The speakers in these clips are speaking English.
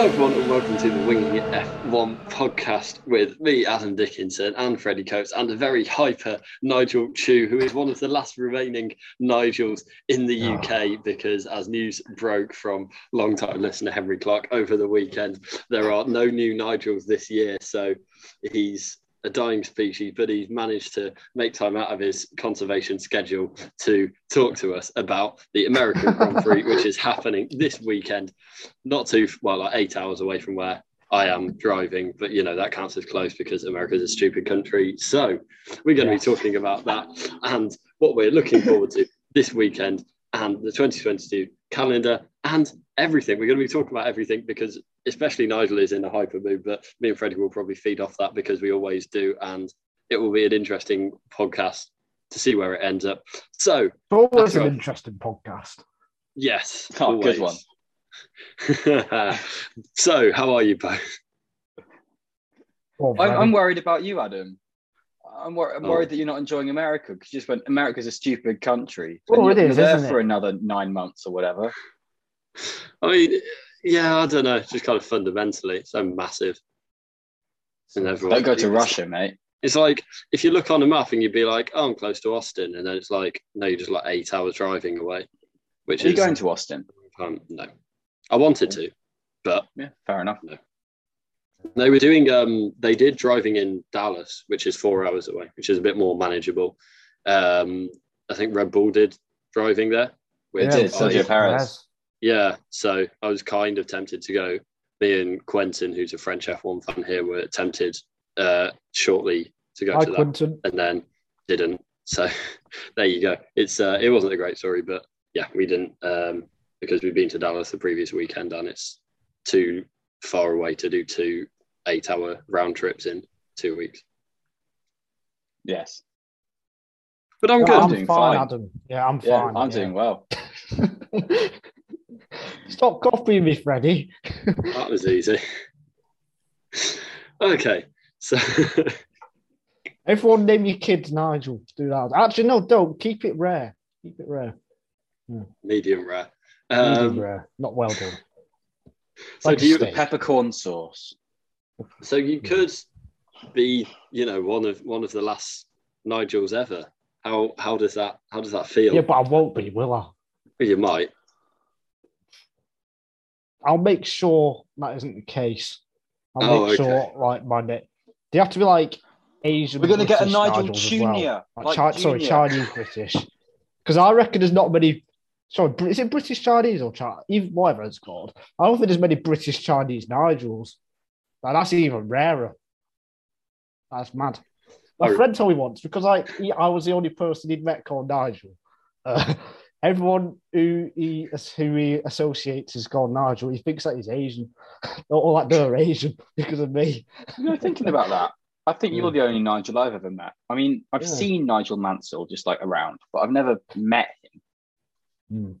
Hello, everyone, and welcome to the Winging It F1 podcast with me, Adam Dickinson, and Freddie Coates, and a very hyper Nigel Chu, who is one of the last remaining Nigels in the Oh. Ah. UK. Because, as news broke from long-time listener Henry Clark over the weekend, there are no new Nigels this year. So he's a dying species, but he's managed to make time out of his conservation schedule to talk to us about the American Grand Prix, which is happening this weekend not too well, like eight hours away from where I am driving, but you know that counts as close because America's a stupid country. So we're going to Yes. be talking about that and what we're looking forward to this weekend and the 2022 calendar and everything. We're going to be talking about everything because especially Nigel is in a hyper mood, but me and Freddie will probably feed off that because we always do, and it will be an interesting podcast to see where it ends up. So It's always an right. interesting podcast. yes, Oh, good one. one. so how are you both? Oh, I'm, I'm worried about you, Adam. I'm, wor- I'm Oh. worried that you're not enjoying America because you just went, America's a stupid country. Well, And it you're, is, you're there isn't for it? another nine months or whatever. I mean, yeah, I don't know. Just kind of fundamentally so massive. And everyone, Don't go to Russia, mate. It's like if you look on a map and you'd be like, "Oh, I'm close to Austin," and then it's like, "No, you're just like eight hours driving away." Which Are you going to Austin? um, no. I wanted to, but Yeah, fair enough. No. they were doing. Um, they did driving in Dallas, which is four hours away, which is a bit more manageable. Um, I think Red Bull did driving there. It which did, I Sergio was- Perez. Yeah, so I was kind of tempted to go. Me and Quentin, who's a French F1 fan here, were tempted uh, shortly to go Hi, to that, Quinton. and then didn't. So there you go. It's uh, it wasn't a great story, but yeah, we didn't um, because we've been to Dallas the previous weekend, and it's too far away to do two eight-hour round trips in two weeks. Yes. But I'm Yeah, good. I'm doing fine, fine. Adam. Yeah, I'm Yeah, fine. I'm yeah. doing well. Stop copying me, Freddie. That was easy. okay, so Everyone name your kids Nigel. Do that. Actually, no, don't. Keep it rare. Keep it rare. medium rare. Medium Um, rare. Not well done. so Like do you? steak. Peppercorn sauce. So you could be, you know, one of one of the last Nigels ever. How how does that how does that feel? Yeah, but I won't be, will I? You might. I'll make sure that isn't the case. I'll Oh, make okay. sure, like, my net. They have to be like Asian. We're going to get a Nigel as well. Junior. Like, Like Chi- sorry, Chinese British. Because I reckon there's not many. Sorry, is it British Chinese or Chinese? Even whatever it's called. I don't think there's many British Chinese Nigels. Like, that's even rarer. That's mad. My Oh. friend told me once because I he, I was the only person he'd met called Nigel. Uh, everyone who he who he associates is called Nigel, he thinks that he's Asian. All that they're Asian because of me. You know, thinking about that, I think you're the only Nigel I've ever met. I mean, I've Yeah. seen Nigel Mansell just like around, but I've never met him. Hmm.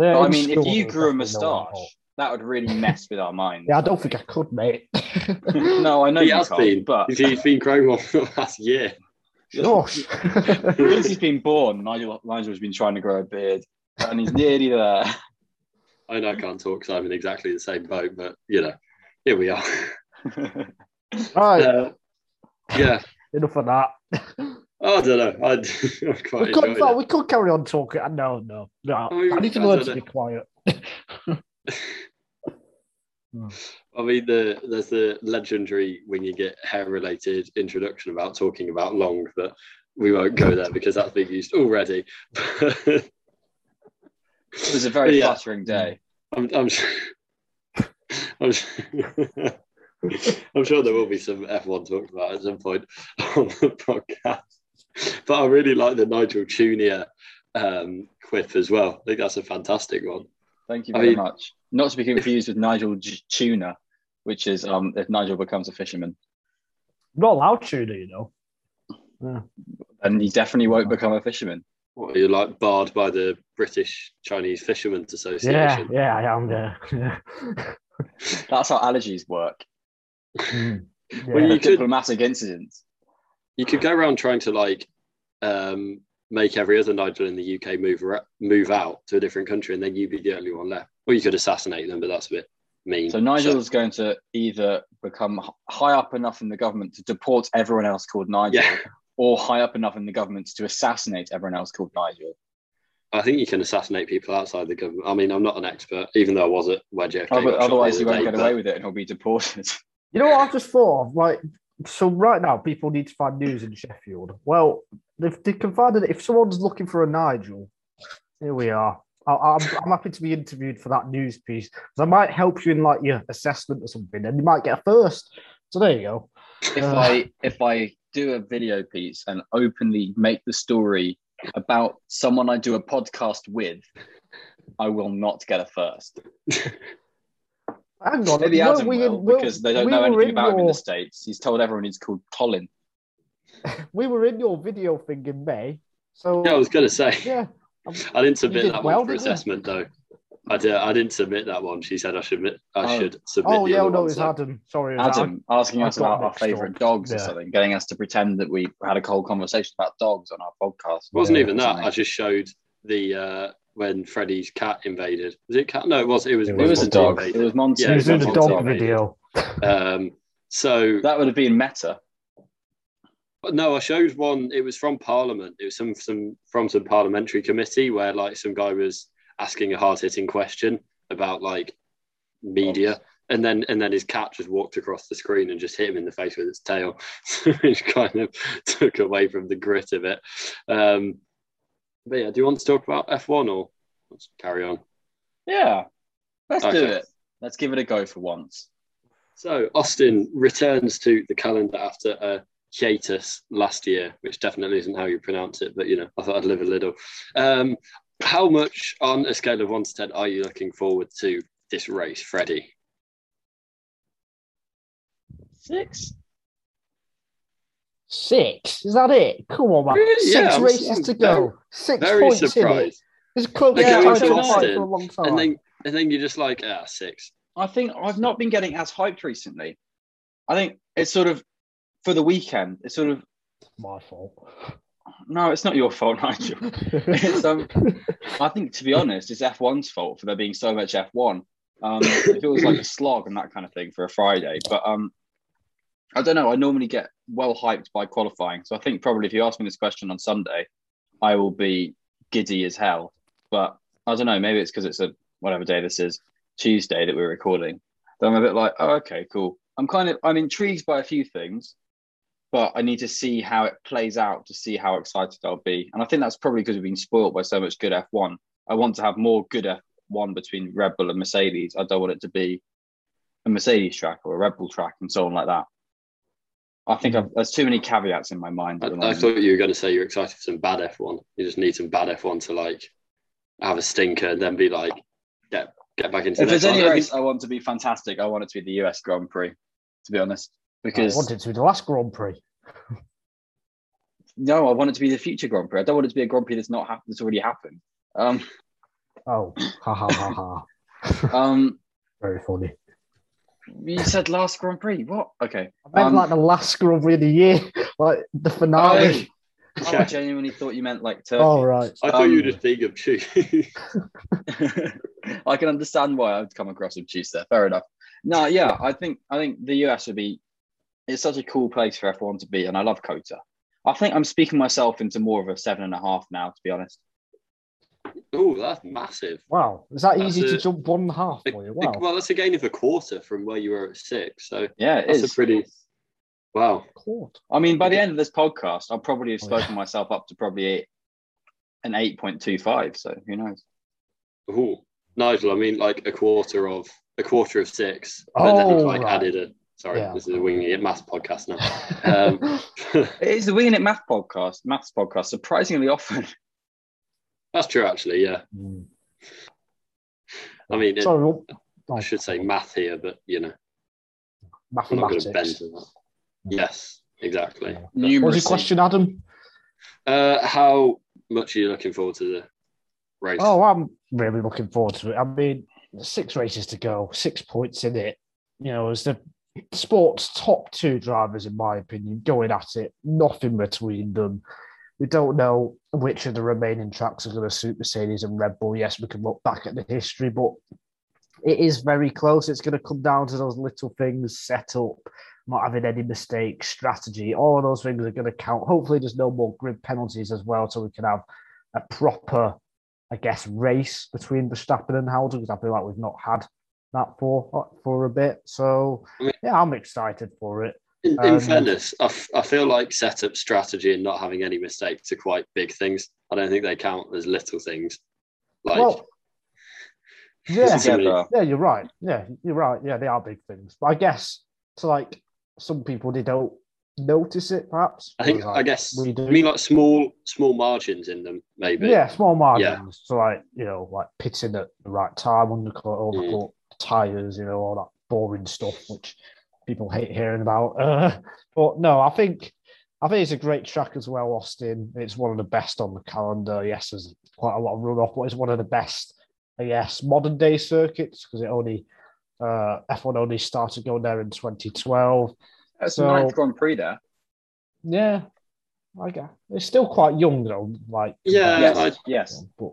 Yeah, But, I mean, if you grew a definitely know that moustache, that would really mess with our minds. Yeah, I don't think I could, mate. no, I know he you has can't, been, but He's- he's been growing one for the last year. Gosh. since he's been born, Nigel Nigel's been trying to grow a beard, and he's nearly there. I know I can't talk because I'm in exactly the same boat, but you know, here we are. right, Uh, yeah, enough of that. I don't know. I'd, I've quite We could, enjoyed it. we could carry on talking. No, no, no. I mean, I need to learn don't to be know. Quiet. I mean, the there's the legendary when you get hair-related introduction about talking about long, but we won't go there because that's been used already. It was a very Yeah. flattering day. I'm, I'm, sure, I'm, sure, I'm sure there will be some F1 talked about at some point on the podcast. But I really like the Nigel Junior um, quip as well. I think that's a fantastic one. Thank you I very mean- much. Not to be confused with Nigel J- Tuna, which is um, if Nigel becomes a fisherman, I'm not allowed to, do you know? Yeah. and he definitely won't become a fisherman. What, you're like barred by the British Chinese Fishermen's Association. Yeah, yeah, I am. Yeah. yeah. That's how allergies work. Mm, Well, yeah. you could- Diplomatic incidents. You could go around trying to like um, make every other Nigel in the UK move ar- move out to a different country, and then you'd be the only one left. Or you could assassinate them, but that's a bit mean? So Nigel's going to either become high up enough in the government to deport everyone else called Nigel, Yeah. or high up enough in the government to assassinate everyone else called Nigel. I think you can assassinate people outside the government. I mean, I'm not an expert, even though I was at where JFK. Oh, but otherwise, the he won't day, get but- away with it, and he'll be deported. You know what I've just thought of? Like, so right now, people need to find news in Sheffield. Well, if they can find it, if someone's looking for a Nigel, here we are. I, I'm, I'm happy to be interviewed for that news piece because I might help you in like your assessment or something, and you might get a first. So there you go. if Uh. I if I do a video piece and openly make the story about someone I do a podcast with, I will not get a first. Hang on, Maybe weren't Adam we will, in- weren't- because they don't we know anything in about him in the states. He's told everyone he's called Colin. We were in your video thing in May, so Yeah, I was going to say. yeah. I didn't submit did that well, one for didn't you? assessment, though. I did. I didn't submit that one. She said I should. Admit, I Oh. should submit. Oh the yeah, other no, one, it's so- Adam. Sorry, it was Adam asking us about our mixed up. favourite dogs or something, getting us to pretend that we had a whole conversation about dogs on our podcast. It wasn't Yeah, even that. I just showed the uh, when Freddie's cat invaded. Was it cat? No, it was. It was. It It was a Monty dog. It was Monty. He Yeah, was in it's the Monty dog invaded. video. Um, so That would have been meta. No, I showed one. It was from Parliament. It was some some from some parliamentary committee where like some guy was asking a hard hitting question about like media. And then, and then his cat just walked across the screen and just hit him in the face with its tail, which kind of took away from the grit of it. Um, but yeah, do you want to talk about F1 or let's carry on? Yeah, let's do it. Let's give it a go for once. So Austin returns to the calendar after a hiatus last year, which definitely isn't how you pronounce it, but you know, I thought I'd live a little. Um, how much on a scale of one to ten are you looking forward to this race, Freddie? Six. Six? Is that it? Come on, man. Really? Six Yeah, races to go. Six Very points in it. surprised. This club yeah, going to to Austin, for a long time. And then, and then you're just like, ah, six. I think I've not been getting as hyped recently. I think it's sort of for the weekend. It's sort of My fault. no, it's not your fault, Nigel. Um, I think to be honest, it's F1's fault for there being so much F1. Um, it feels like a slog and that kind of thing for a Friday. But um, I don't know. I normally get well hyped by qualifying, so I think probably if you ask me this question on Sunday, I will be giddy as hell. But I don't know. Maybe it's because it's a whatever day this is, Tuesday that we're recording. That I'm a bit like, oh, okay, cool. I'm kind of I'm intrigued by a few things, but I need to see how it plays out to see how excited I'll be. And I think that's probably because we've been spoiled by so much good F1. I want to have more good F1 between Red Bull and Mercedes. I don't want it to be a Mercedes track or a Red Bull track and so on like that. I think I've, there's too many caveats in my mind. I, I thought you were going to say you're excited for some bad F1. You just need some bad F1 to like have a stinker and then be like, get get back into if the there's any race I want to be fantastic, I want it to be the US Grand Prix, to be honest. I Because wanted to be the last Grand Prix. no, I want it to be the future Grand Prix. I don't want it to be a Grand Prix that's not hap- that's already happened. Um, Oh, ha ha ha ha. um, Very funny. you said last Grand Prix. What? Okay. I meant Um, like the last Grand Prix of the year, like the finale. Oh, I genuinely thought you meant like Turkey. Oh, right. I thought you were um, just being obtuse. I can understand why I'd come across obtuse there. Fair enough. No, yeah, I think I think the US would be. It's such a cool place for everyone to be, and I love COTA. I think I'm speaking myself into more of a seven and a half now, to be honest. oh, that's massive. Wow. Is that That's easy to jump one and a half for you? Wow. Well, that's a gain of a quarter from where you were at six. So Yeah, it that's is. a pretty wow. Court. I mean, by the end of this podcast, I'll probably have Oh, yeah. spoken myself up to probably eight, an eight point two five. So who knows? Ooh. Nigel, I mean like a quarter of a quarter of six. But then you Oh, like right. added a sorry, Yeah. this is a winging it maths podcast now. Um, It is the Winging It Math podcast, maths podcast, surprisingly often. that's true actually, yeah. Mm. I mean it, Sorry, I should say math here, but you know, I'm not mathematics. bend to that. Yes, exactly. Yeah. What was your question, Adam? uh, how much are you looking forward to the race? Oh, I'm really looking forward to it. I mean, six races to go, six points in it. You know, as the sport's top two drivers, in my opinion, going at it, nothing between them. We don't know which of the remaining tracks are going to suit Mercedes and Red Bull. Yes, we can look back at the history, but it is very close. It's going to come down to those little things set up, not having any mistakes, strategy. All of those things are going to count. Hopefully, there's no more grid penalties as well, so we can have a proper, I guess, race between Verstappen and Hamilton because I feel like we've not had that for for a bit. So I mean- yeah, I'm excited for it. In, in Um, fairness, I, f- I feel like setup strategy and not having any mistakes are quite big things. I don't think they count as little things. Like, well, yeah, Together. yeah, you're right. Yeah, you're right. Yeah, they are big things, but I guess to like some people they don't notice it. Perhaps I think, whereas, I guess, we do. I mean, like small, small margins in them, maybe. Yeah, small margins. So like you know, like pitting at the right time, undercut, Mm. overcut, tires, you know, all that boring stuff which people hate hearing about. Uh, but no, I think I think it's a great track as well, Austin. It's one of the best on the calendar. Yes, there's quite a lot of runoff, but it's one of the best, I guess, modern day circuits because it only uh, F1 only started going there in 2012. That's So- the ninth Grand Prix there. Yeah, I guess it's still quite young though. Like Yeah, compared I- yes. but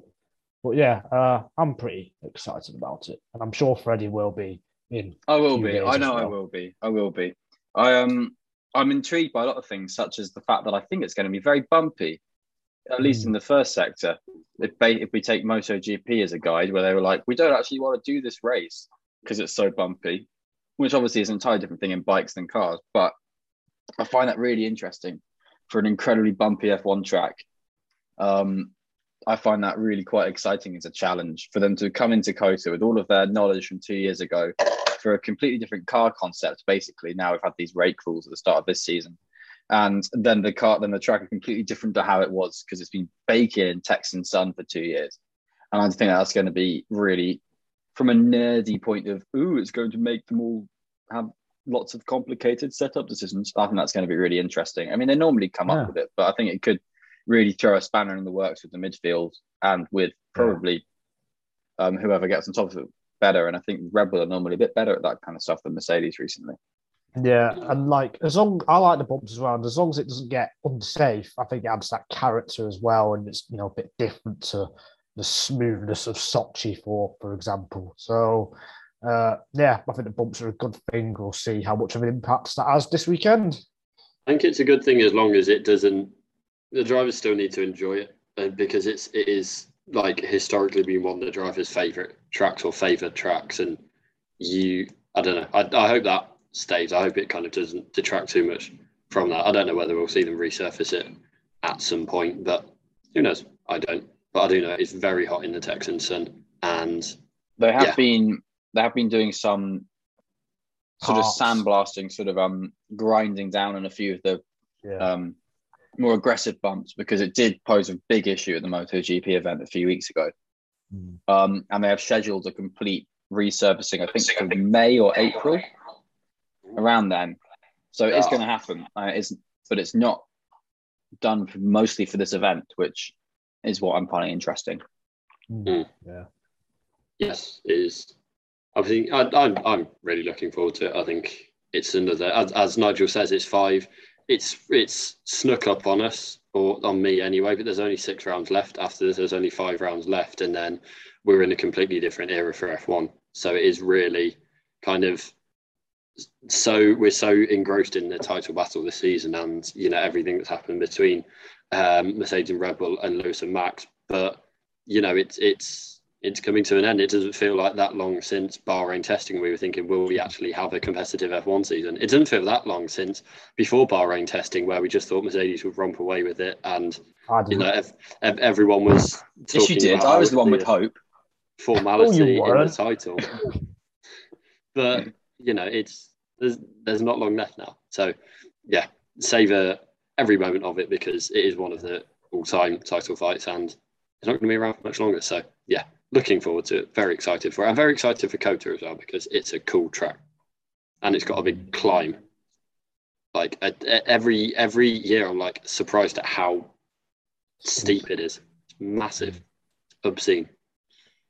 but yeah, uh, I'm pretty excited about it, and I'm sure Freddie will be in. I will be. I know I will be. I will be. I um I'm intrigued by a lot of things, such as the fact that I think it's going to be very bumpy, at least Hmm. in the first sector. If they, if we take MotoGP as a guide, where they were like, we don't actually want to do this race because it's so bumpy, which obviously is an entirely different thing in bikes than cars. But I find that really interesting for an incredibly bumpy F1 track. Um, I find that really quite exciting as a challenge for them to come into COTA with all of their knowledge from two years ago for a completely different car concept. Basically, now we've had these rake rules at the start of this season, and then the car, then the track is completely different to how it was because it's been baking in Texan sun for two years, and I think that's going to be really, from a nerdy point of, ooh, it's going to make them all have lots of complicated setup decisions. I think that's going to be really interesting. I mean, they normally come Yeah. up with it, but I think it could really throw a spanner in the works with the midfield and with probably um, whoever gets on top of it better. And I think Red Bull are normally a bit better at that kind of stuff than Mercedes recently. Yeah, and like as long I like the bumps as well, and as long as it doesn't get unsafe, I think it adds that character as well, and it's you know a bit different to the smoothness of Sochi, for for example. So. Uh, yeah, I think the bumps are a good thing. We'll see how much of an impact that has this weekend. I think it's a good thing as long as it doesn't. The drivers still need to enjoy it uh, because it's it is like historically been one of the drivers' favorite tracks or favorite tracks, and you I don't know. I, I hope that stays. I hope it kind of doesn't detract too much from that. I don't know whether we'll see them resurface it at some point, but who knows? I don't. But I do know it's very hot in the Texan sun, and They have Yeah. been they have been doing some sort of sandblasting, sort of um grinding down on a few of the Yeah, um more aggressive bumps because it did pose a big issue at the MotoGP event a few weeks ago. Mm. Um, and they have scheduled a complete resurfacing, I think, for May or April, around then. So it's going to happen. Uh, it's, but it's not done for, mostly for this event, which is what I'm finding interesting. Mm. yeah. Yes, it is. I think I, I'm I'm really looking forward to it. I think it's another, as, as Nigel says, it's five. It's it's snuck up on us or on me anyway. But there's only six rounds left. After this, there's only five rounds left, and then we're in a completely different era for F1. So it is really kind of so we're so engrossed in the title battle this season, and you know everything that's happened between um, Mercedes and Red Bull and Lewis and Max. But you know it's it's it's coming to an end. It doesn't feel like that long since Bahrain testing. We were thinking, will we actually have a competitive F1 season? It doesn't feel that long since before Bahrain testing, where we just thought Mercedes would romp away with it, and I you know ev- ev- everyone was. Yes, you did. about I was the one with be hope. Formality Oh, in the title, but you know it's there's there's not long left now. So yeah, savor every moment of it because it is one of the all-time title fights, and it's not going to be around for much longer. So yeah, looking forward to it. Very excited for it. I'm very excited for COTA as well because it's a cool track, and it's got a big climb. Like a, a- every every year, I'm like surprised at how steep it is. It's massive, obscene.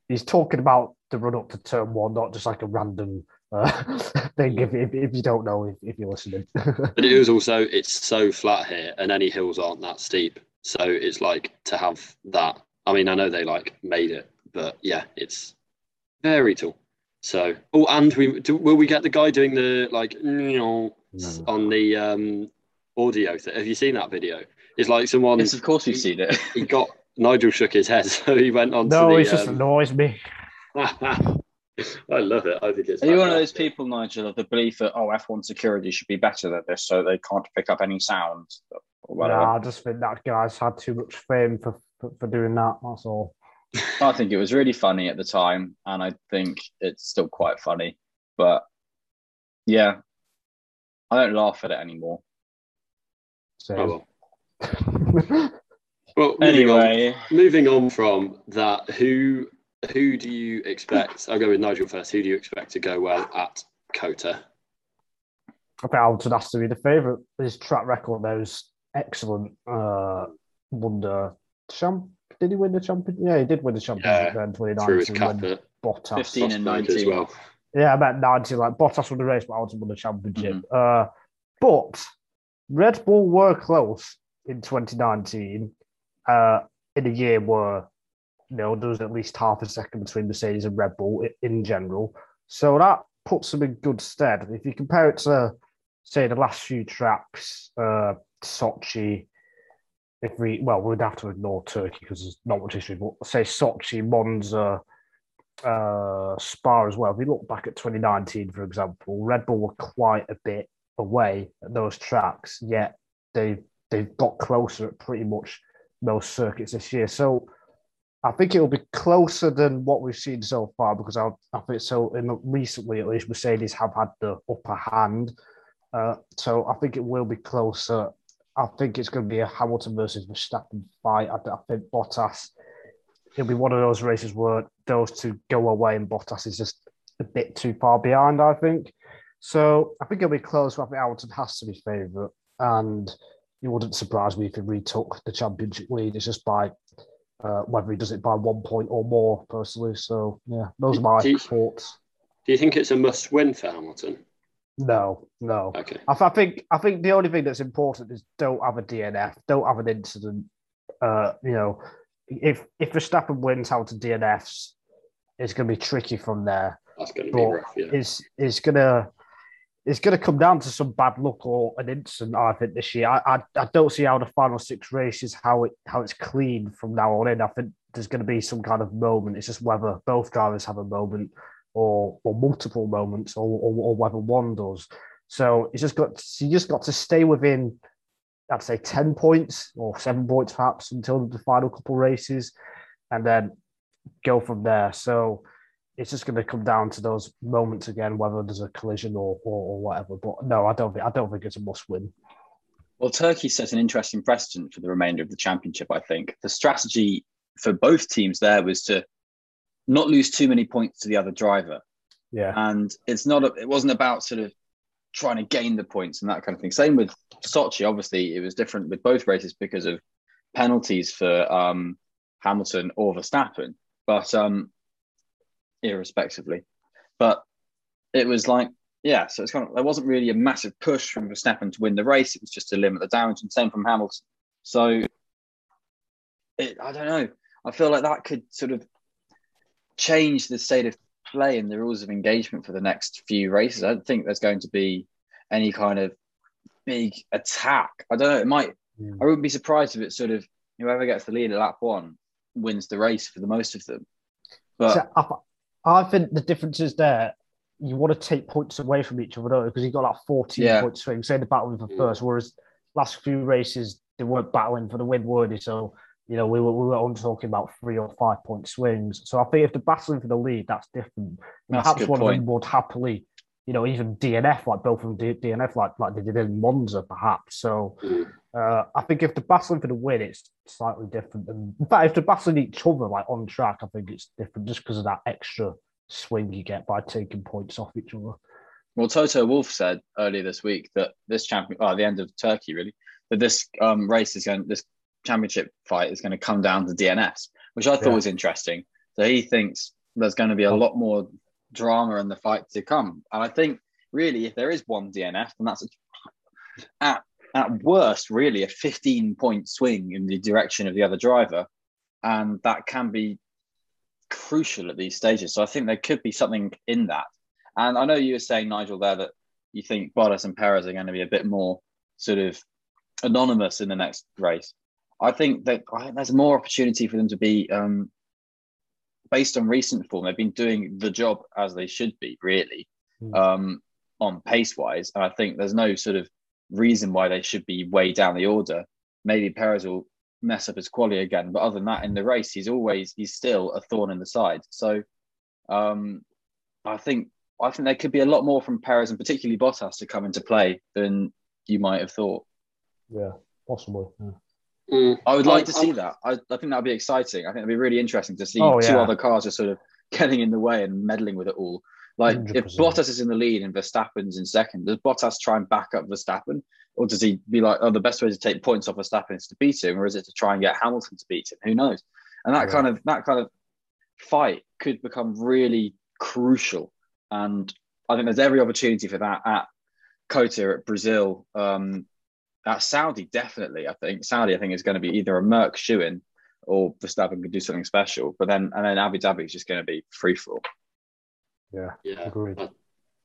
He's talking about the run up to turn one, not just like a random uh, thing. If, if, if you don't know, if, if you're listening, But it is also it's so flat here, and any hills aren't that steep. So it's like to have that. I mean, I know they like made it, but yeah, it's very tall. So, oh, and we do, will we get the guy doing the like No. on the um, audio? Th- Have you seen that video? It's like someone Yes, of course we've seen it. he got Nigel shook his head, so he went on. No, to it the, just um, annoys me. I love it. I think it's. Are you one of those people, Nigel, of the belief that oh, F1 security should be better than this, so they can't pick up any sound or whatever? Nah, I just think that guy's had too much fame for, for, for doing that. That's all. I think it was really funny at the time, and I think it's still quite funny. But yeah, I don't laugh at it anymore. So, Oh, well. Well, moving on, Anyway, moving on from that, who who do you expect? I'll go with Nigel first. Who do you expect to go well at COTA? I think Hamilton has to be the favourite. His track record now is excellent. Uh, won the champ. Did he win the champion? Yeah, he did win the championship Yeah, in Through 2019 cap when at Bottas. 15 and Rosberg as 19. well. Yeah, I meant 90. Like Bottas won the race, but Hamilton won the championship. Mm-hmm. Uh, but Red Bull were close in 2019 uh, in a year where you know there was at least half a second between Mercedes and Red Bull in general. So that puts them in good stead. If you compare it to, say, the last few tracks, uh, Sochi, if we, well, we'd have to ignore Turkey because there's not much history, but say Sochi, Monza, uh, Spa as well. If we look back at 2019, for example, Red Bull were quite a bit away at those tracks, yet they they've got closer at pretty much most circuits this year. So I think it'll be closer than what we've seen so far because I, I think so. In recently, at least, Mercedes have had the upper hand. Uh, so I think it will be closer. I think it's going to be a Hamilton versus Verstappen fight. I, I think Bottas. It'll be one of those races where those two go away and Bottas is just a bit too far behind. I think. So I think it'll be close. I think Hamilton has to be favourite, and it wouldn't surprise me if he retook the championship lead. It's just by uh, whether he does it by one point or more, personally. So yeah, those are my Do you- thoughts. Do you think it's a must-win for Hamilton? No, no. Okay. I, I think I think the only thing that's important is don't have a DNF, don't have an incident. Uh, you know, if if Verstappen wins out to DNFs, it's going to be tricky from there. That's going to be rough. Yeah. It's it's gonna it's gonna come down to some bad luck or an incident. I think this year. I, I I don't see how the final six races how it how it's clean from now on in. I think there's going to be some kind of moment. It's just whether both drivers have a moment or or multiple moments or or, or whether one does. So it's just got you just got to stay within. I'd say ten points or seven points perhaps until the final couple races, and then go from there. So it's just going to come down to those moments again, whether there's a collision or, or, or whatever. But no, I don't think I don't think it's a must win. Well, Turkey set an interesting precedent for the remainder of the championship, I think. The strategy for both teams there was to not lose too many points to the other driver. Yeah, And it's not, a, it wasn't about sort of trying to gain the points and that kind of thing. Same with Sochi. Obviously, it was different with both races because of penalties for um, Hamilton or Verstappen, but um, irrespectively. But it was like, yeah, so it's kind of there wasn't really a massive push from Verstappen to win the race. It was just to limit the damage, and same from Hamilton. So it, I don't know. I feel like that could sort of change the state of play and the rules of engagement for the next few races. I don't think there's going to be any kind of big attack. I don't know. It might. Mm. I wouldn't be surprised if it's sort of whoever gets the lead at lap one wins the race for the most of them. But so I, I think the difference is there. You want to take points away from each other, don't you? Because you got like 14 Yeah. point swing, say the battling for Mm. first, whereas last few races they weren't battling for the win, were they? So you know we were we were only talking about three or five point swings. So I think if they're battling for the lead, that's different. That's Perhaps one of them would happily, you know, even DNF like both of them DNF like like they did in Monza, perhaps. So uh, I think if they're battling for the win, it's slightly different. And in fact, if they're battling each other like on track, I think it's different just because of that extra swing you get by taking points off each other. Well, Toto Wolff said earlier this week that this champion, well, at the end of Turkey, really, that this um, race is going, this championship fight is going to come down to DNS, which I thought Yeah. was interesting. So he thinks there's going to be a lot more drama in the fight to come, and I think really, if there is one DNF, then that's a, at at worst really a 15 point swing in the direction of the other driver, and that can be crucial at these stages. So I think there could be something in that. And I know you were saying, Nigel, there that you think Bottas and Perez are going to be a bit more sort of anonymous in the next race. I think that I think there's more opportunity for them to be um, based on recent form. They've been doing the job as they should be, really, mm. um, on pace wise. And I think there's no sort of reason why they should be way down the order. Maybe Perez will mess up his quality again, but other than that, in the race, he's always he's still a thorn in the side. So um, I think I think there could be a lot more from Perez and particularly Bottas to come into play than you might have thought. Yeah, possibly. Yeah. Mm. I would like to see that. I, I think that would be exciting. I think it'd be really interesting to see oh, two yeah. other cars just sort of getting in the way and meddling with it all. Like 100%. if Bottas is in the lead and Verstappen's in second, does Bottas try and back up Verstappen, or does he be like, "Oh, the best way to take points off Verstappen is to beat him," or is it to try and get Hamilton to beat him? Who knows? And that yeah. kind of that kind of fight could become really crucial. And I think there's every opportunity for that at COTA at Brazil. Um, at Saudi, definitely. I think Saudi, I think is going to be either a Merc shoe in or Verstappen can do something special. But then, and then Abu Dhabi is just going to be free for all. Yeah, yeah. Agreed.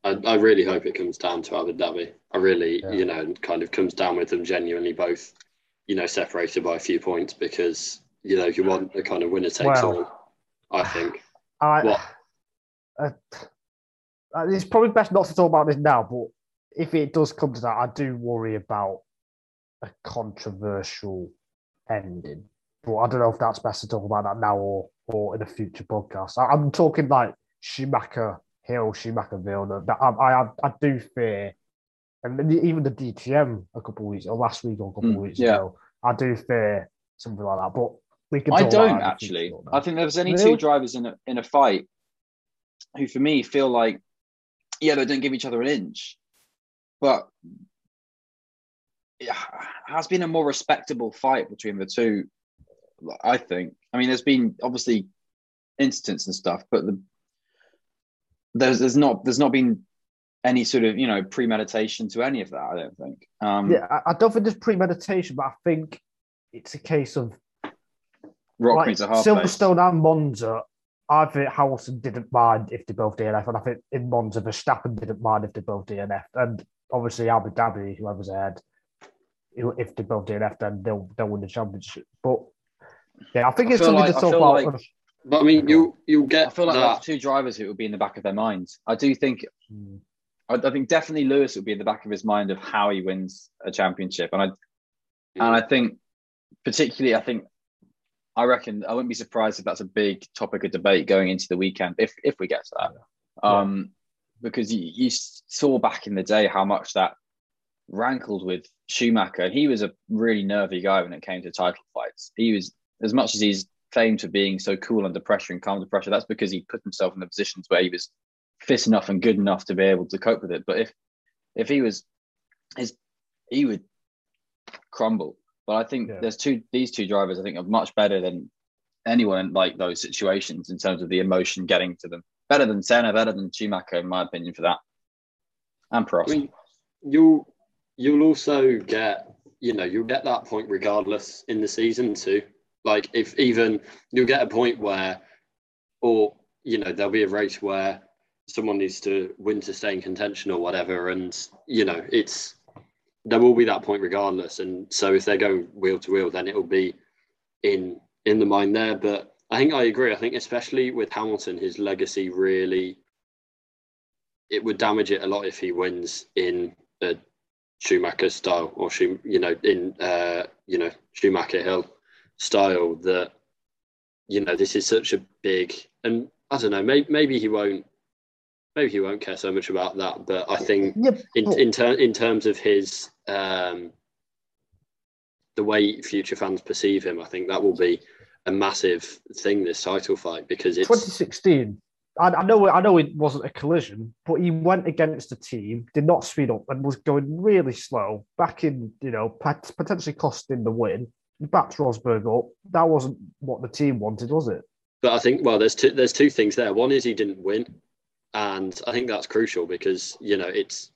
I, I, really hope it comes down to Abu Dhabi. I really, yeah. you know, kind of comes down with them genuinely both, you know, separated by a few points because you know you want a kind of winner takes well, all. I think. I, what? Uh, it's probably best not to talk about this now, but if it does come to that, I do worry about a controversial ending. But I don't know if that's best to talk about that now or or in a future podcast. I, am talking like Schumacher Hill, Schumacher Villeneuve. I, I, I do fear, and even the DTM a couple of weeks or last week or a couple mm, of weeks yeah. ago, I do fear something like that. But we can. I don't actually. I think there's only really? two drivers in a in a fight who, for me, feel like yeah, they don't give each other an inch, but has been a more respectable fight between the two. I think. I mean, there's been obviously incidents and stuff, but the, there's there's not there's not been any sort of you know premeditation to any of that. I don't think. Um, yeah, I don't think there's premeditation, but I think it's a case of rock like, a Silverstone place. and Monza. I think Hamilton didn't mind if they both DNF, and I think in Monza Verstappen didn't mind if they both DNF, and obviously Abu Dhabi, whoever's ahead, if they both DNF, then they'll they'll win the championship. But yeah, I think I it's something like, to talk about. Like, but I mean, you you get. I feel like there's two drivers who will be in the back of their minds. I do think. Hmm. I, I, think definitely Lewis will be in the back of his mind of how he wins a championship, and I yeah. and I think particularly, I think I reckon I wouldn't be surprised if that's a big topic of debate going into the weekend if if we get to that. Yeah. Um, because you, you saw back in the day how much that rankled with Schumacher. He was a really nervy guy when it came to title fights. He was as much as he's famed for being so cool under pressure and calm under pressure. That's because he put himself in the positions where he was fit enough and good enough to be able to cope with it. But if if he was his, he would crumble. But I think yeah. there's two these two drivers. I think are much better than anyone in like those situations in terms of the emotion getting to them. Better than Senna, better than Schumacher, in my opinion, for that. And Prost. I mean, you you'll also get, you know, you'll get that point regardless in the season too. Like if even you'll get a point where, or you know, there'll be a race where someone needs to win to stay in contention or whatever, and you know, it's there will be that point regardless. And so if they go wheel to wheel, then it'll be in in the mind there. But I think I agree. I think especially with Hamilton, his legacy really it would damage it a lot if he wins in a Schumacher style or you know in uh, you know Schumacher Hill style that you know this is such a big and I don't know maybe maybe he won't maybe he won't care so much about that but I think yep. in in, ter- in terms of his um, the way future fans perceive him I think that will be a massive thing this title fight because it's 2016 I, I, know I know it wasn't a collision, but he went against a team, did not speed up, and was going really slow, back in, you know, potentially costing the win. He backed Rosberg up. That wasn't what the team wanted, was it? But I think well, there's two there's two things there. One is he didn't win, and I think that's crucial because you know it's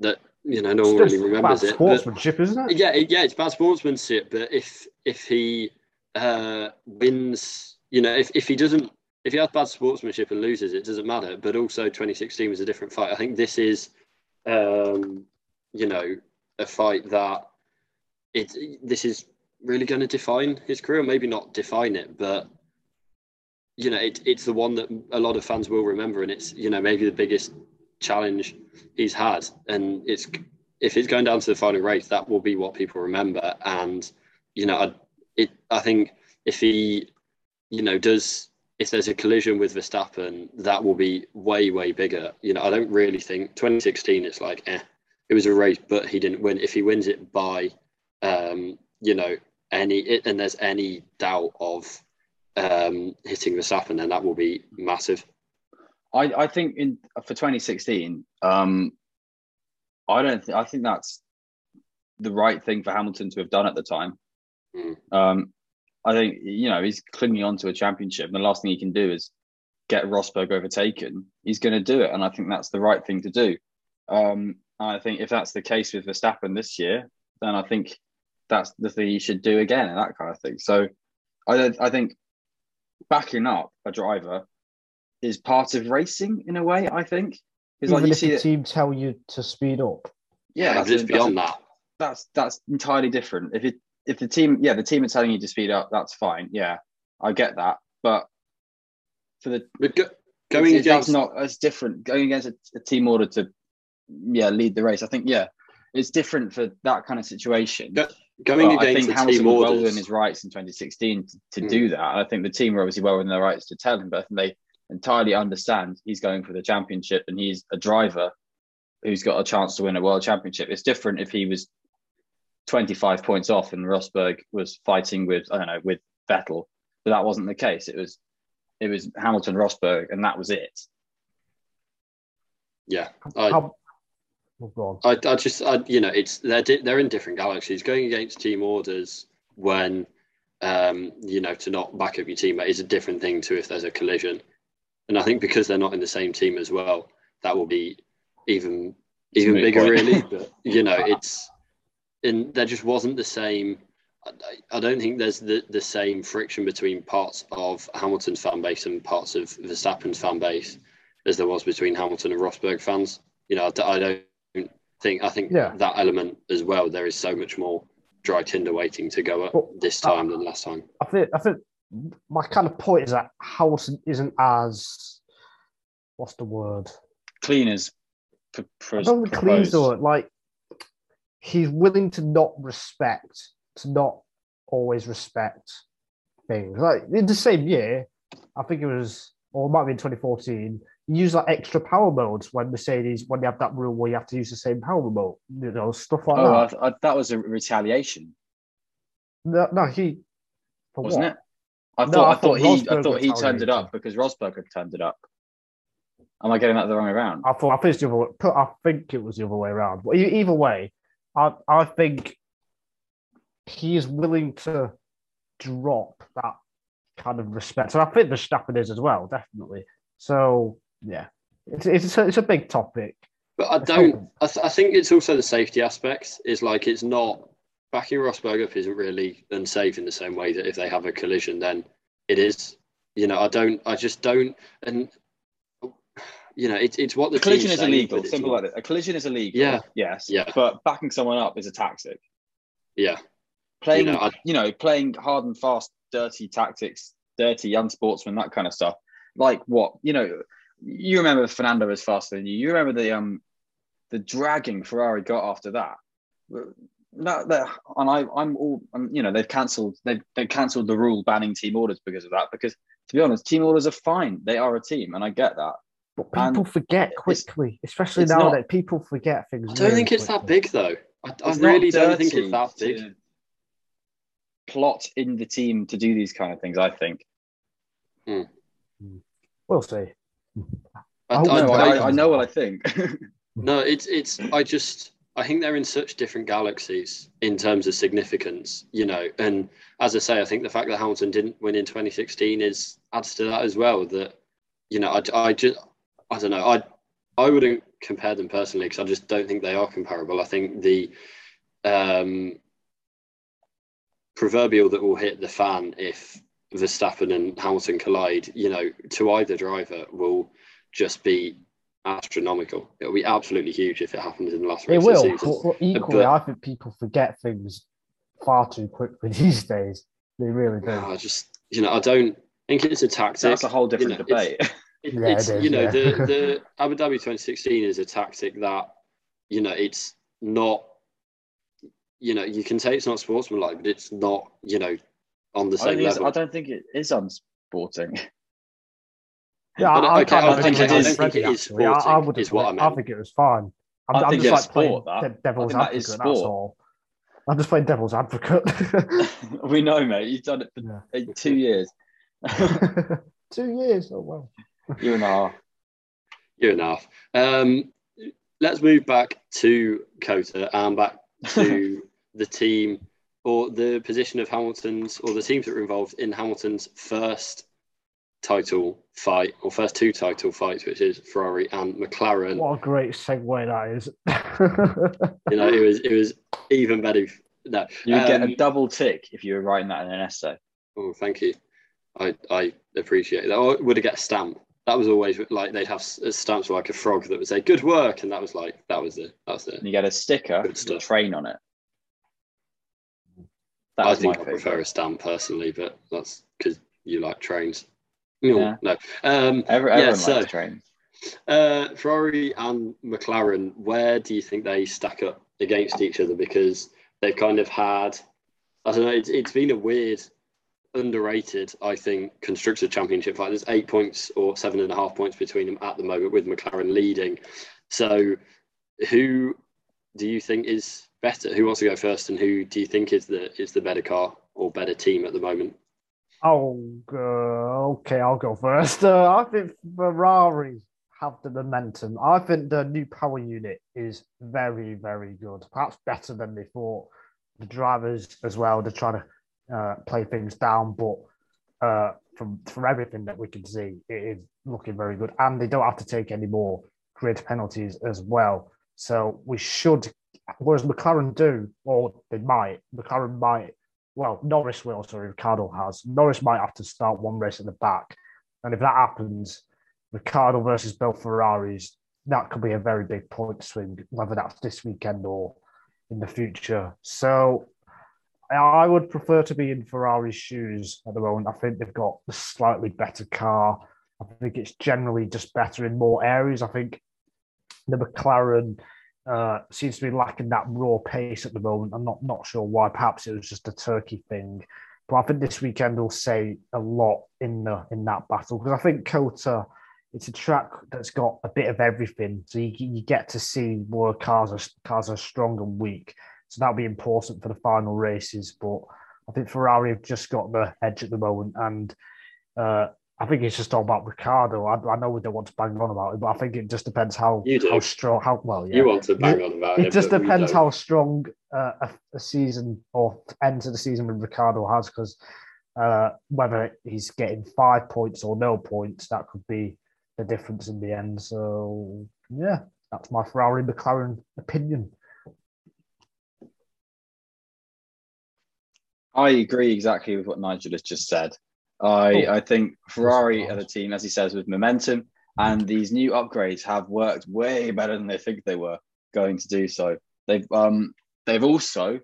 that you know no one really remembers bad it. Sportsmanship, but, isn't it? Yeah, yeah, it's bad sportsmanship. But if if he uh, wins, you know, if if he doesn't if he has bad sportsmanship and loses, it doesn't matter. But also, 2016 was a different fight. I think this is, um, you know, a fight that it this is really going to define his career. Maybe not define it, but you know, it, it's the one that a lot of fans will remember, and it's you know maybe the biggest challenge he's had, and it's if it's going down to the final race, that will be what people remember. And you know, I, it I think if he, you know, does if there's a collision with Verstappen, that will be way way bigger. You know, I don't really think 2016. It's like, eh, it was a race, but he didn't win. If he wins it by, um, you know, any and there's any doubt of um, hitting Verstappen, then that will be massive. I, I think in for 2016, um, I don't. Th- I think that's the right thing for Hamilton to have done at the time. Mm. Um, I think you know he's clinging on to a championship, and the last thing he can do is get Rosberg overtaken. He's going to do it, and I think that's the right thing to do. Um, I think if that's the case with Verstappen this year, then I think that's the thing he should do again, and that kind of thing. So, I I think backing up a driver is part of racing in a way. I think because like you if see the it, team tell you to speed up. Yeah, that's just beyond that. That's that's entirely different. If it if the team, yeah, the team are telling you to speed up, that's fine. Yeah, I get that. But for the but go, going against that's not it's different. Going against a, a, team order to yeah lead the race, I think yeah, it's different for that kind of situation. Go, going but against I think Hamilton was well within his rights in 2016 to, to mm. do that. I think the team were obviously well within their rights to tell him, but I think they entirely understand he's going for the championship and he's a driver who's got a chance to win a world championship. It's different if he was 25 points off and Rosberg was fighting with I don't know with Vettel, but that wasn't the case. It was it was Hamilton Rosberg and that was it. Yeah, I, oh, I, I just I, you know it's they're they're in different galaxies. Going against team orders when um, you know to not back up your teammate is a different thing to if there's a collision. And I think because they're not in the same team as well, that will be even even bigger, point. really. But you know, it's and there just wasn't the same. I don't think there's the, the same friction between parts of Hamilton's fan base and parts of Verstappen's fan base as there was between Hamilton and Rosberg fans. You know, I, don't think I think yeah. that element as well. There is so much more dry tinder waiting to go up this time than last time. I think I think my kind of point is that Hamilton isn't as what's the word clean as. Pr- pr- I don't clean the like he's willing to not respect, to not always respect things. Like in the same year, I think it was, or it might be in 2014, you use like extra power modes when Mercedes, when they have that rule where you have to use the same power mode, you know, stuff like oh, that. I, I, that was a retaliation. No, no he. Wasn't what? it? I thought, no, I, I, thought, he, I thought he turned it up because Rosberg had turned it up. Am I getting that the wrong way around? I thought I think it's the other way. I think it was the other way around. But either way, I I think he is willing to drop that kind of respect. and I think the Verstappen is as well, definitely. So yeah, it's it's a, it's a big topic. But I don't. I, th- I think it's also the safety aspects. Is like it's not backing Rosberg up isn't really unsafe in the same way that if they have a collision, then it is. You know, I don't. I just don't. And you know, it's it's what the collision is illegal. Simple like that. A collision is illegal. Yeah. Yes. Yeah. But backing someone up is a tactic. Yeah. Playing, you know, you know, playing hard and fast, dirty tactics, dirty young sportsman, that kind of stuff. Like what you know, you remember Fernando was faster than you. You remember the um, the dragging Ferrari got after that. That, that and I, I'm all, I'm, you know, they've cancelled, they've they've cancelled the rule banning team orders because of that. Because to be honest, team orders are fine. They are a team, and I get that. But people and forget quickly, especially now that people forget things. I don't really think it's quickly. that big though. I, I really don't think it's that big. Plot in the team to do these kind of things. I think. Hmm. We'll see. I, I, know, I, I know what I think. no, it's it's. I just I think they're in such different galaxies in terms of significance, you know. And as I say, I think the fact that Hamilton didn't win in 2016 is adds to that as well. That you know, I, I just I don't know. I I wouldn't compare them personally because I just don't think they are comparable. I think the um, proverbial that will hit the fan if Verstappen and Hamilton collide, you know, to either driver will just be astronomical. It'll be absolutely huge if it happens in the last race It will. of the season. Equally, But- I think people forget things far too quickly these days. They really do. I just, you know, I don't think it's a tactic. That's a whole different you know, debate. It- Yeah, it's it is, you know yeah. the the Abu Dhabi 2016 is a tactic that you know it's not you know you can say it's not sportsmanlike, but it's not you know on the same think it's- level. I don't think it is unsporting. Yeah, But, I, I okay, can't I think it is- against I think it is actually. I, I would is what I I think it was fine. I'm, I I'm think just it's like sport, playing that. devil's I think that is advocate. That's sport. all. I'm just playing devil's advocate. we know, mate. You've done it for Yeah. two years. Two years. Oh well. You and a half. You're enough. Um, let's move back to COTA and back to the team or the position of Hamilton's or the teams that were involved in Hamilton's first title fight or first two title fights, which is Ferrari and McLaren. What a great segue that is. You know, it was it was even better. if- No, You would get a Um, double tick if you were writing that in an essay. Oh, thank you. I I appreciate that. Or would have get a stamp. That was always like they'd have stamps like a frog that would say "good work," and that was like that was the that was the. And you get a sticker with a train on it. That I think my I prefer a stamp personally, but that's because you like trains. No, Yeah. no. Um, Every, yeah, everyone so likes trains. uh, Ferrari and McLaren, where do you think they stack up against each other? Because they've kind of had, I don't know, it's, it's been a weird, underrated, I think, constructor championship fight. There's eight points or seven and a half points between them at the moment, with McLaren leading. So, who do you think is better? Who wants to go first, and who do you think is the is the better car or better team at the moment? Oh, uh, okay, I'll go first. Uh, I think Ferrari have the momentum. I think the new power unit is very, very good. Perhaps better than they thought. The drivers as well, they're trying to uh, play things down, but uh, from from everything that we can see, it is looking very good. And they don't have to take any more grid penalties as well. So we should, whereas McLaren do, or they might, McLaren might well, Norris will, sorry, Ricciardo has. Norris might have to start one race at the back. And if that happens, Ricciardo versus both Ferraris, that could be a very big point swing, whether that's this weekend or in the future. So I- would prefer to be in Ferrari's shoes at the moment. I think they've got a slightly better car. I think it's generally just better in more areas. I think the McLaren uh, seems to be lacking that raw pace at the moment. I'm not not sure why. Perhaps it was just a Turkey thing, but I think this weekend will say a lot in the in that battle because I think COTA. It's a track that's got a bit of everything, so you, you get to see where cars are cars are strong and weak. So that'll be important for the final races. But I think Ferrari have just got the edge at the moment, and uh, I think it's just all about Ricciardo. I, I know we don't want to bang on about it, but I think it just depends how how strong, how well. Yeah, You want to bang on about it? it just depends how strong uh, a, a season or end to the season with Ricciardo has, because uh, whether he's getting five points or no points, that could be the difference in the end. So yeah, that's my Ferrari McLaren opinion. I agree exactly with what Nigel has just said. I, Oh. I think Ferrari are the team, as he says, with momentum, and these new upgrades have worked way better than they think they were going to do so. They've um they've also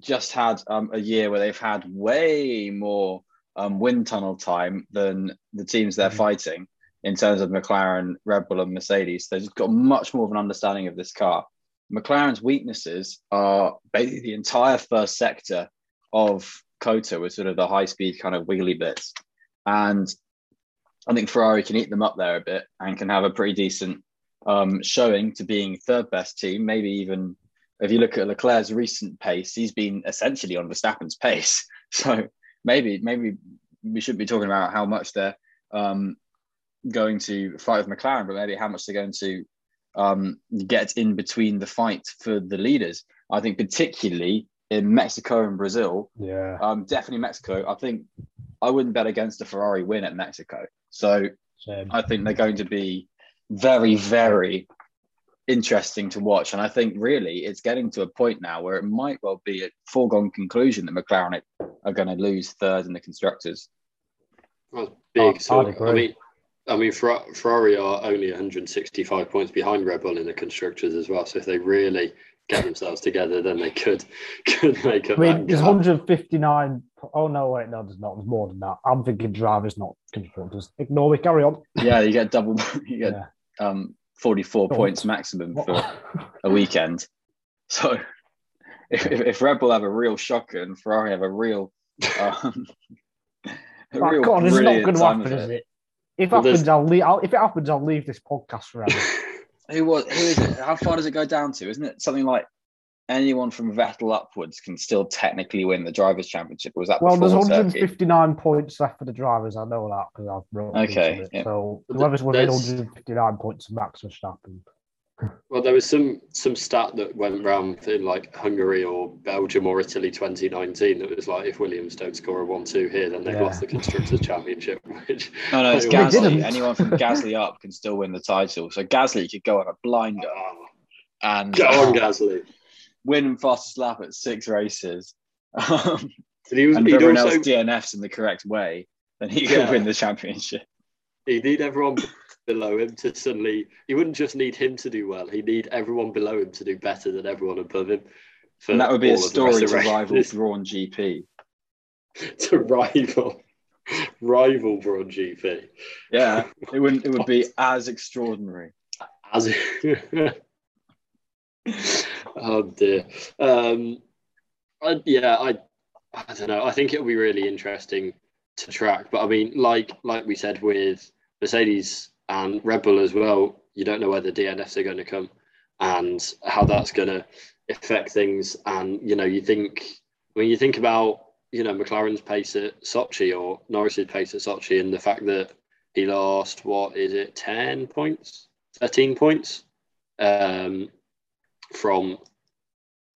just had um, a year where they've had way more um, wind tunnel time than the teams they're Mhm. fighting in terms of McLaren, Red Bull, and Mercedes. They've just got much more of an understanding of this car. McLaren's weaknesses are basically the entire first sector of COTA with sort of the high speed kind of wiggly bits. And I think Ferrari can eat them up there a bit and can have a pretty decent um, showing to being third best team. Maybe even if you look at Leclerc's recent pace, he's been essentially on Verstappen's pace. So maybe maybe we should be talking about how much they're um, going to fight with McLaren, but maybe how much they're going to um, get in between the fight for the leaders. I think particularly in Mexico and Brazil, Yeah, um, definitely Mexico. I think I wouldn't bet against a Ferrari win at Mexico. So same. I think they're going to be very, very interesting to watch. And I think really it's getting to a point now where it might well be a foregone conclusion that McLaren are going to lose third in the constructors. That's big. I'd So, agree. I mean, I mean, Ferrari are only 165 points behind Red Bull in the constructors as well. So if they really get themselves together, then they could could make up. I mean, there's 159. Oh no, wait, no, there's not. There's more than that. I'm thinking drivers, not constructors. Ignore me. Carry on. Yeah, you get double. You get Yeah. um, 44 Don't. points maximum for a weekend. So if, if, if Red Bull have a real shocker and Ferrari have a real, um, a Oh, real God, it's not brilliant going to time happen, is it. it? If Well, happens, I'll leave. I'll, if it happens, I'll leave this podcast forever. Who was? Who is it? How far does it go down to? Isn't it something like anyone from Vettel upwards can still technically win the drivers' championship? Or was that well, there's before Turkey? 159 points left for the drivers. I know that because I've wrote. Okay, It. yeah. So But whoever's within there's- 159 points of Max Verstappen. Well, there was some some stat that went round in like Hungary or Belgium or Italy 2019 that was like if Williams don't score a one-two here, then they've Yeah. lost the constructors' championship. Which No, no, it's They Gasly. Anyone from Gasly up can still win the title. So Gasly could go on a blinder oh, and go on, Gasly. win fastest lap at six races. Um, And he was and if he'd everyone also else DNFs in the correct way, then he could Yeah. win the championship. he'd need everyone below him to suddenly. He wouldn't just need him to do well. He'd need everyone below him to do better than everyone above him. for And that would be a all of the story of to rival. Braun GP. to rival rival Braun GP. Yeah, it wouldn't. It would be as extraordinary. As oh dear. Um, I, yeah, I I don't know. I think it'll be really interesting to track. But I mean, like like we said with Mercedes and Red Bull as well, you don't know where the DNFs are going to come and how that's going to affect things. And you know, you think when you think about you know McLaren's pace at Sochi or Norris's pace at Sochi, and the fact that he lost what is it, ten points, thirteen points, um, from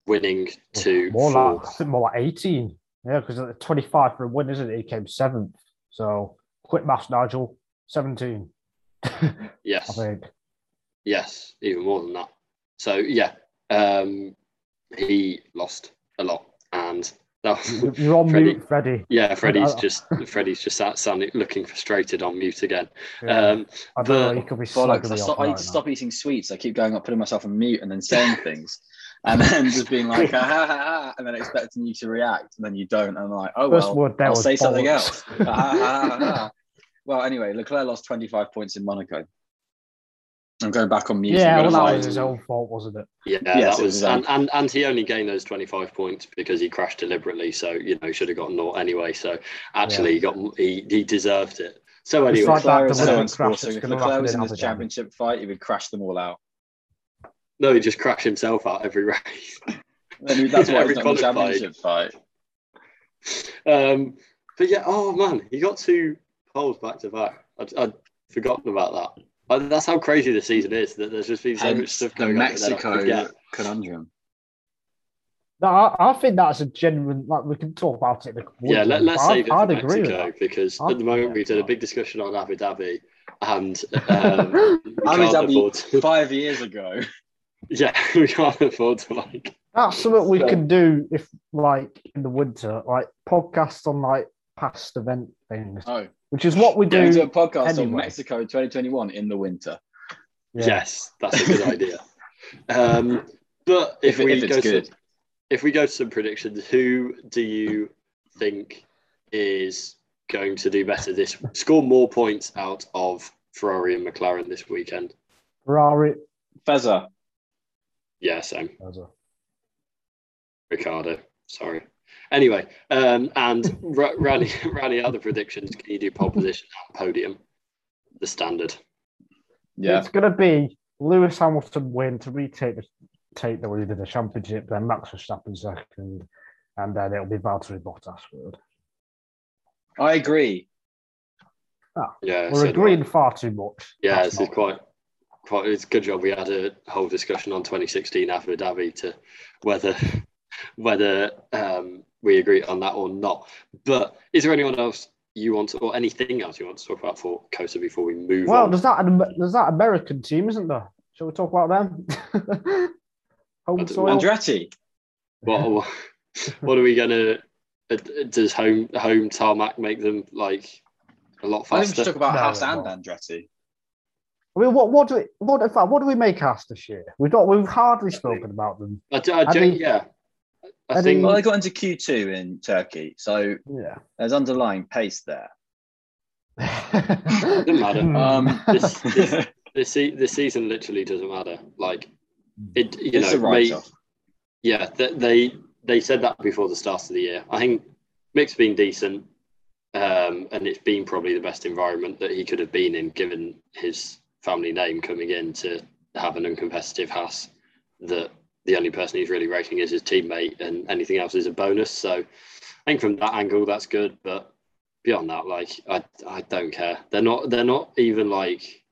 winning to more like, I think more like 18. Yeah, because 25 for a win, isn't it? He came seventh. So quick maths, Nigel. 17. I Yes, think. yes, even more than that. So yeah, um, he lost a lot, and that was, You're on Freddie. mute, Freddie. yeah. Freddie's I- just Freddie's just sat sounding looking frustrated on mute again. Yeah. Um, I don't know. but- could be Bollocks! slagging I, stop, I need to stop eating sweets. I keep going up, putting myself on mute, and then saying things, and then just being like, ha, ha, ha, ha, and then expecting you to react, and then you don't. And I'm like, oh First well, word I'll was say something else. Ha, ha, ha, ha, ha. Well, anyway, Leclerc lost 25 points in Monaco. I'm going back on mute. yeah, I'm well, that was his own fault, wasn't it? yeah, Yes, that was, was, and, and and he only gained those twenty five points because he crashed deliberately. So you know, he should have got naught anyway. So actually, he got he he deserved it. So anyway, like Leclerc is so deliberate crash unsporting. If Leclerc was in in this Abu Dhabi. championship fight, he would crash them all out. no, he just crashed himself out every race. Then That's why Every he's not in the championship fight. Um, but yeah, oh man, he got two poles back to back. I'd, I'd forgotten about that. Uh, That's how crazy the season is. That there's just been so much stuff the going on. that Mexico forget. conundrum. No, I, I think that's a genuine. Like we can talk about it. in the Yeah, let, let's save it I'd, for I'd agree with Mexico because I'd- at the moment yeah, we've done a big discussion on Abu Dhabi, and um, we Abu Dhabi to, five years ago. yeah, we can't afford to like. That's something we So- can do if, like, in the winter, like podcasts on like past event things, Oh, which is what we do. going to a podcast on anyway. Mexico 2021 in the winter. Yeah. Yes, that's a good idea. Um, but if, If, we if go it's good. to if we go to some predictions, who do you think is going to do better this score more points out of Ferrari and McLaren this weekend? Ferrari. Fezza, Yeah, same. As Ricciardo. Sorry. Anyway, um, and Ra- Rani, Rani, other predictions. Can you do pole position and podium? The standard. yeah. It's going to be Lewis Hamilton win to retake the take the lead in the championship, then Max Verstappen second, and then it'll be Valtteri Bottas third. I agree. Yeah, We're so agreeing far too much. Yeah, That's this is quite quite. It's a good job we had a whole discussion on 2016 Abu Dhabi to whether whether um, we agree on that or not. But is there anyone else you want to, or anything else you want to talk about for COTA before we move Well, on? there's that there's that American team, isn't there? Shall we talk about them? Home I don't- soil. Andretti. What what are we gonna? uh, Does home home tarmac make them like a lot I think we should faster. talk about No, Haas no, and no. Andretti. I mean, what what do we what in fact what do we make Haas this year? We've not we've hardly spoken about them. I, do- I, I do- think- yeah. I, I think think- Well, they got into Q2 in Turkey, so Yeah. there's underlying pace there. Doesn't matter. Um, This- this- this this season literally doesn't matter. Like it, you it's a know, may- write-off. yeah, th- they they said that before the start of the year. I think Mick's been decent, um, and it's been probably the best environment that he could have been in, given his family name coming in to have an uncompetitive Haas. That the only person he's really racing is his teammate, and anything else is a bonus. So I think from that angle, that's good. But beyond that, like I, I don't care. They're not. They're not even like.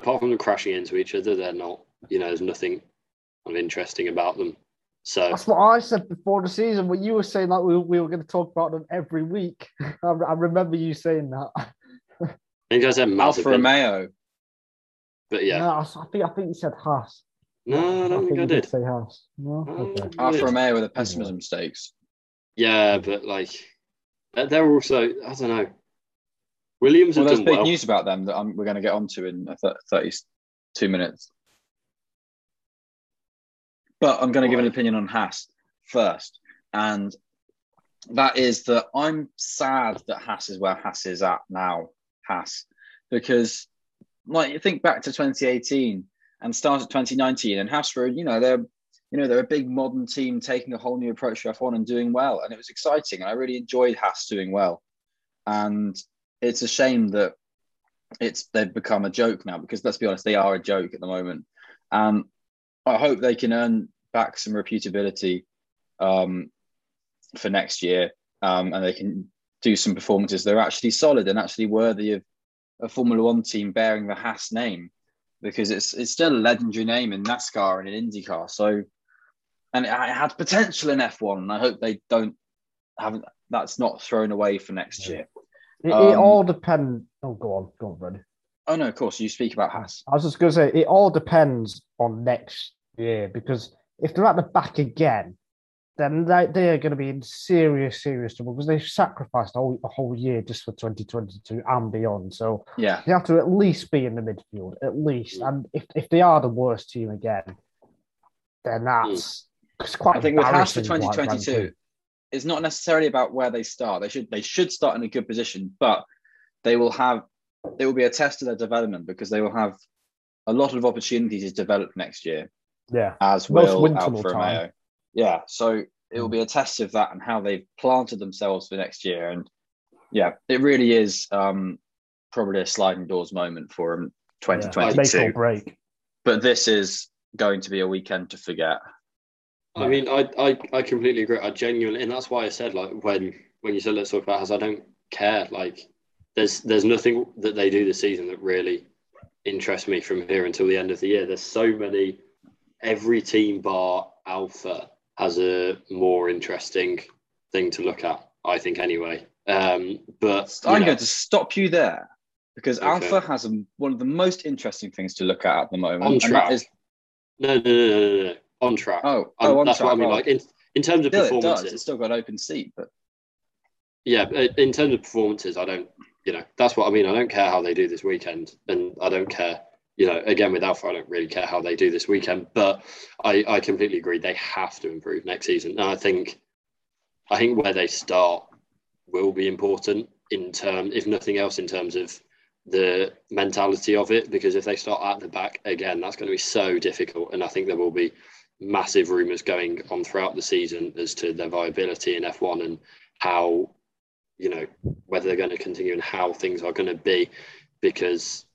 Apart from them crashing into each other, they're not. You know, there's nothing kind of interesting about them. So That's what I said before the season. When you were saying like we, we were going to talk about them every week. I, I remember you saying that. I think I said Alfa Mazepin, Romeo. but yeah, No, I, I think I think you said Haas. No, I don't think I did. say Haas. No, Oh. okay. Alfa Good. Romeo with the pessimism stakes. Yeah, but like they're- they're also I don't know. Williams Well, have there's done big well. news about them that um, we're going to get onto in uh, th- 32 minutes. But I'm going to give an opinion on Haas first. And that is that I'm sad that Haas is where Haas is at now, Haas, because like you think back to 2018 and start of 2019 and Haas were, you know, they're you know, they're a big modern team taking a whole new approach to F1 and doing well. And it was exciting. And I really enjoyed Haas doing well. And it's a shame that it's they've become a joke now because let's be honest, they are a joke at the moment. Um, I hope they can earn back some reputability um, for next year, um, and they can do some performances that are actually solid and actually worthy of a Formula One team bearing the Haas name, because it's it's still a legendary name in NASCAR and in IndyCar. So, and it had potential in F1, and I hope they don't haven't. that's not thrown away for next year. It, it Um, all depends. Oh, go on, go on, Freddie. Oh no, of course you speak about Haas. I was just going to say it all depends on next year because if they're at the back again, then they, they are going to be in serious, serious trouble because they've sacrificed a whole, a whole year just for 2022 and beyond. So Yeah, they have to at least be in the midfield, at least. Mm. And if, if they are the worst team again, then that's mm. it's quite I think with Haas for embarrassing, quite 2022, frankly. it's not necessarily about where they start. They should they should start in a good position, but they will have it will be a test of their development because they will have a lot of opportunities to develop next year, Yeah. as will Alfa time. Romeo. Yeah, so it will be a test of that and how they've planted themselves for next year. And yeah, it really is um, probably a sliding doors moment for them, Yeah. Make 2022. or break. But this is going to be a weekend to forget. I mean, I, I, I completely agree. I genuinely, and that's why I said like when when you said let's talk about Haas, I don't care. Like, there's there's nothing that they do this season that really interests me from here until the end of the year. There's so many. Every team bar Alfa has a more interesting thing to look at. I think anyway. Um, but I'm know, going to stop you there because Okay. Alfa has a, one of the most interesting things to look at at the moment. On and track. is, no, no, no, no, no, no. on track. oh, Um, oh, on that's track. what I mean. oh, Like in in terms of still it does. It's still got an open seat, but Yeah, in terms of performances, I don't, you know, that's what I mean. I don't care how they do this weekend, and I don't care, you know, again with Alfa, I don't really care how they do this weekend. But I, I completely agree. They have to improve next season, and I think, I think where they start will be important in term, if nothing else, in terms of the mentality of it. Because if they start at the back again, that's going to be so difficult, and I think there will be massive rumours going on throughout the season as to their viability in F1 and how you know whether they're going to continue and how things are going to be because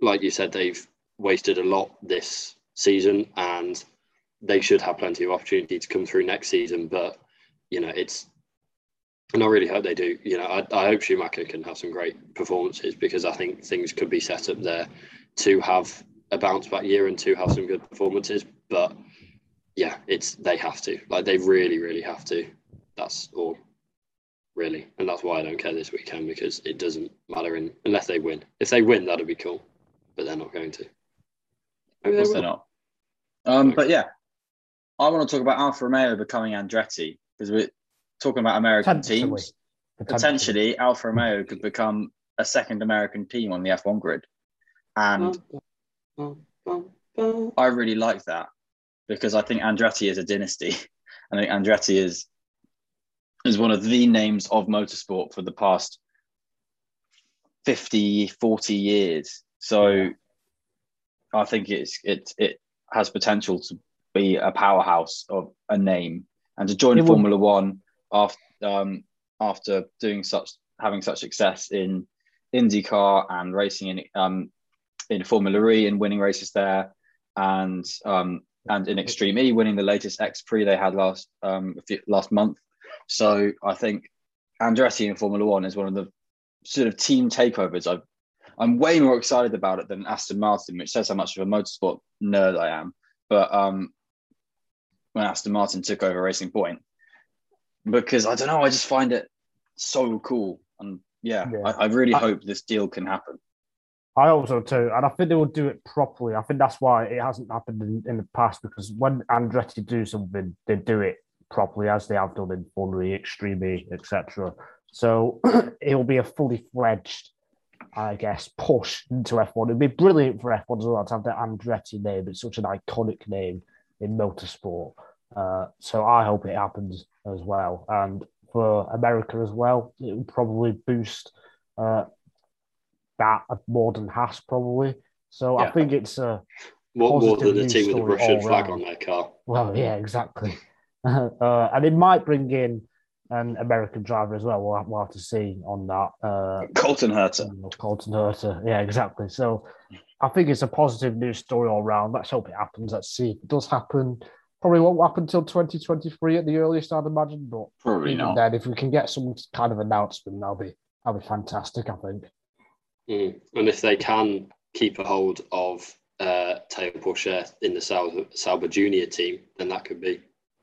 like you said they've wasted a lot this season and they should have plenty of opportunity to come through next season but you know it's and I really hope they do. You know I, I hope Schumacher can have some great performances because I think things could be set up there to have a bounce back year and to have some good performances but yeah it's they have to like they really really have to. That's all really, and that's why I don't care this weekend because it doesn't matter in, unless they win. If they win, that'd be cool, but they're not going to. Maybe of they course they're not. Um, but yeah, I want to talk about Alfa Romeo becoming Andretti because we're talking about American Potentially. teams. Potentially, Alfa Romeo could become a second American team on the F1 grid. And I really like that because I think Andretti is a dynasty. I think Andretti is is one of the names of motorsport for the past 50, 40 years. So yeah. I think it's it it has potential to be a powerhouse of a name and to join it Formula will... One after um, after doing such having such success in IndyCar and racing in um, in Formula E and winning races there, and um, and in Extreme E winning the latest X Prix they had last um, last month. So I think Andretti in Formula One is one of the sort of team takeovers. i I'm way more excited about it than Aston Martin, which says how much of a motorsport nerd I am. But um, when Aston Martin took over Racing Point, because I don't know, I just find it so cool. And yeah, yeah. I, I, really I, hope this deal can happen. I also too, and I think they will do it properly. I think that's why it hasn't happened in, in the past because when Andretti do something, they do it properly as they have done in Formula Extreme etc. So it will be a fully fledged, I guess, push into F1. It'd be brilliant for F1 as well to have the Andretti name. It's such an iconic name in motorsport. Uh, so I hope it happens as well. And for America as well, it would probably boost uh, that more than Haas probably. So yeah. I think it's a more, more than the team with the Russian flag on their car. Well, yeah, exactly. uh, and it might bring in an American driver as well. We'll have, we'll have to see on that. Uh, Colton Herta. Colton Herta. Yeah, exactly. So I think it's a positive news story all round. Let's hope it happens. Let's see if it does happen. Probably won't happen until 2023 at the earliest, I'd imagine. But probably not. Then, if we can get some kind of announcement, that'll be that'll be fantastic. I think. Mm. And if they can keep a hold of uh, Théo Pourchaire in the Sauber, Sauber Junior team, then that could be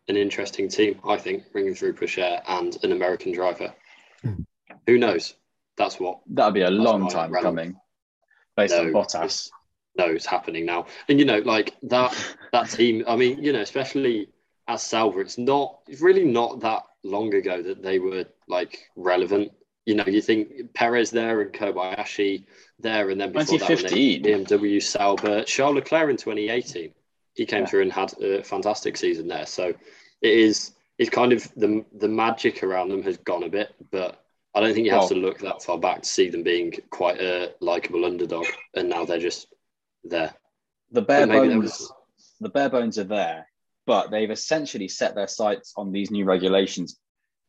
an interesting team. I think bringing through Pourchaire and an American driver. Mm. Who knows? That's what. That'll be a long time coming based no, on Bottas. No, it's happening now. And you know, like that that team. I mean, you know, especially as Sauber, it's not. It's really not that long ago that they were like relevant. You know, you think Perez there and Kobayashi there, and then before 2015. that, BMW Sauber, Charles Leclerc in 2018. He came yeah. through and had a fantastic season there. So it is. It's kind of the the magic around them has gone a bit, but I don't think you have well, to look that far back to see them being quite a likable underdog, and now they're just there. The bare bones, was... the bare bones are there, but they've essentially set their sights on these new regulations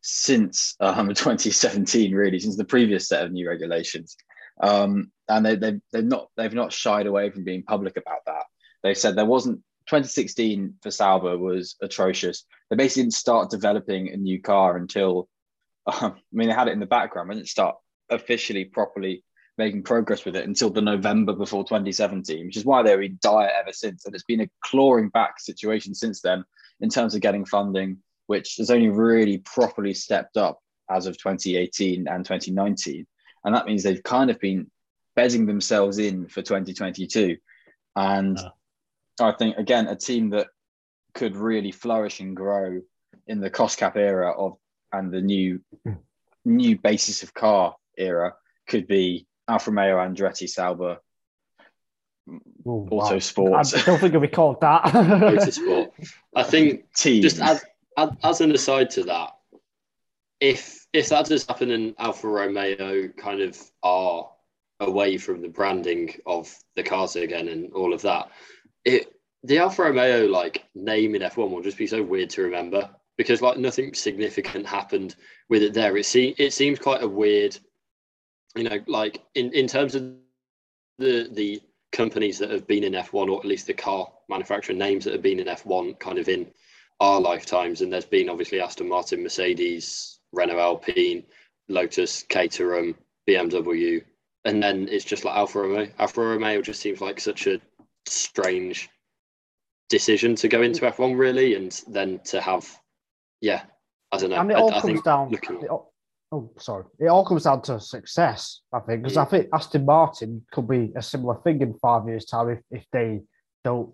since um, 2017, really, since the previous set of new regulations, um, and they, they've they've not they've not shied away from being public about that. They said there wasn't 2016 for Sauber was atrocious. They basically didn't start developing a new car until um, I mean, they had it in the background. They didn't start officially properly making progress with it until the November before 2017, which is why they were dire ever since. And it's been a clawing back situation since then in terms of getting funding, which has only really properly stepped up as of 2018 and 2019. And that means they've kind of been bedding themselves in for 2022. And uh. I think, again, a team that could really flourish and grow in the cost cap era of and the new new basis of car era could be Alfa Romeo, Andretti, Sauber, Ooh, Auto wow. Sports. I don't think it'll be called that. Motorsport. I think Team. just as, as, as an aside to that, if if that does happen and Alfa Romeo kind of are away from the branding of the cars again and all of that, it the Alfa Romeo like name in F1 will just be so weird to remember because like nothing significant happened with it there. It se- it seems quite a weird, you know, like in, in terms of the the companies that have been in F1 or at least the car manufacturer names that have been in F1 kind of in our lifetimes. And there's been obviously Aston Martin, Mercedes, Renault Alpine, Lotus, Caterham, BMW, and then it's just like Alfa Romeo. Alfa Romeo just seems like such a strange decision to go into F1 really, and then to have yeah, I don't know. And it all I, comes I down. Looking... All, oh, sorry. It all comes down to success, I think, because I think Aston Martin could be a similar thing in five years' time if, if they don't,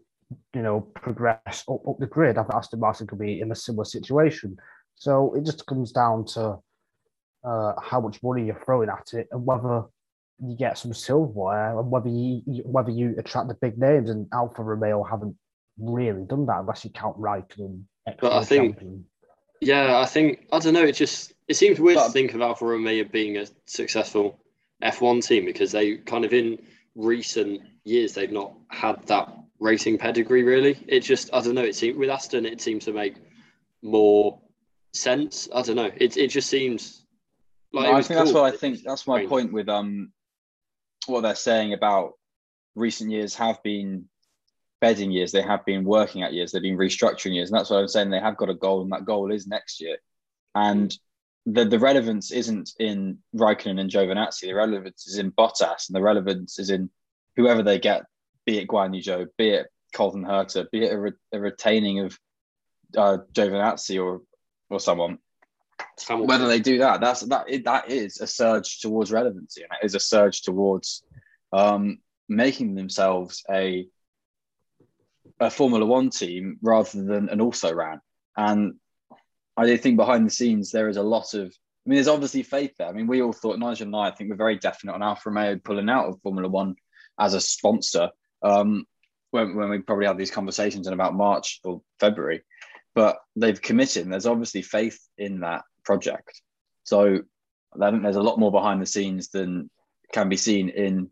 you know, progress up, up the grid. I think Aston Martin could be in a similar situation. So it just comes down to uh, how much money you're throwing at it and whether you get some silverware, and whether you whether you attract the big names, and Alfa Romeo haven't really done that unless you count Raikkonen. But I think, champion. yeah, I think I don't know. It just it seems weird but, to think of Alfa Romeo being a successful F1 team because they kind of in recent years they've not had that racing pedigree really. It just I don't know. It seems with Aston it seems to make more sense. I don't know. It it just seems like no, I think cool. that's what I think. That's my point with um what they're saying about recent years have been bedding years. They have been working at years. They've been restructuring years, and that's what I'm saying. They have got a goal, and that goal is next year. And the the relevance isn't in Raikkonen and Giovinazzi. The relevance is in Bottas, and the relevance is in whoever they get, be it Guan Yu Zhou, be it Colton Herta, be it a, re, a retaining of uh, Giovinazzi or or someone. Hamilton. Whether they do that, that's that that is a surge towards relevancy, and it is a surge towards um, making themselves a a Formula One team rather than an also ran. And I do think behind the scenes there is a lot of. I mean, there's obviously faith there. I mean, we all thought Nigel and I, I think we're very definite on Alfa Romeo pulling out of Formula One as a sponsor. Um, when, when we probably had these conversations in about March or February, but they've committed. And there's obviously faith in that project. So I think there's a lot more behind the scenes than can be seen in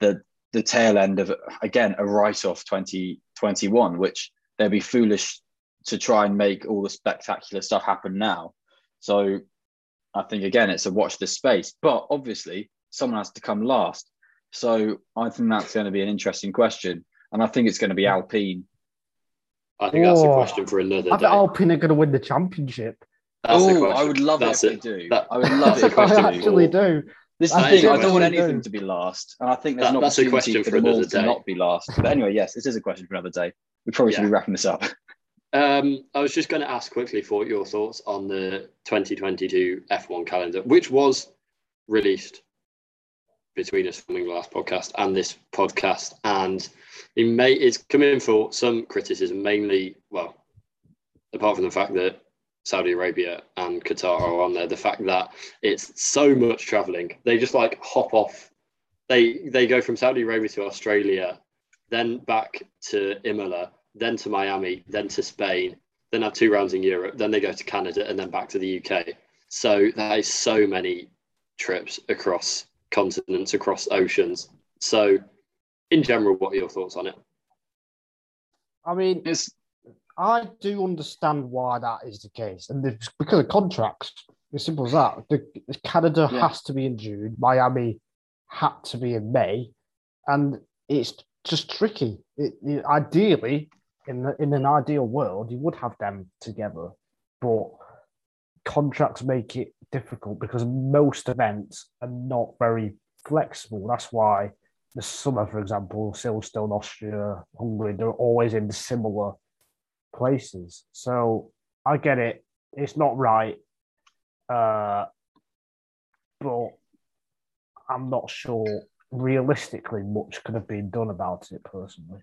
the the tail end of again a write-off 2021, which they'd be foolish to try and make all the spectacular stuff happen now. So I think again it's a watch this space. But obviously someone has to come last. So I think that's going to be an interesting question. And I think it's going to be Alpine. I think that's a question for another I think Alpine are going to win the championship. That's Oh, I would love that's it if it. they do. That, I would love it. If they actually do. This is the thing. I don't want anything do. to be last, and I think there's that, an opportunity for, for them all to not be last. But anyway, yes, this is a question for another day. We probably yeah. should be wrapping this up. Um, I was just going to ask quickly for your thoughts on the 2022 F1 calendar, which was released between us filming the last podcast and this podcast, and it may it's coming for some criticism, mainly well, apart from the fact that Saudi Arabia and Qatar are on there. The fact that it's so much traveling, they just like hop off. They they go from Saudi Arabia to Australia, then back to Imola, then to Miami, then to Spain, then have two rounds in Europe, then they go to Canada, and then back to the UK. So that is so many trips across continents, across oceans. So, in general, what are your thoughts on it? I mean, it's I do understand why that is the case, and it's because of contracts. As simple as that. The, Canada yeah. has to be in June. Miami had to be in May, and it's just tricky. It, it, ideally, in the, in an ideal world, you would have them together, but contracts make it difficult because most events are not very flexible. That's why the summer, for example, Silverstone, Austria, Hungary, they're always in similar places. So I get it. It's not right. Uh, but I'm not sure realistically much could have been done about it personally.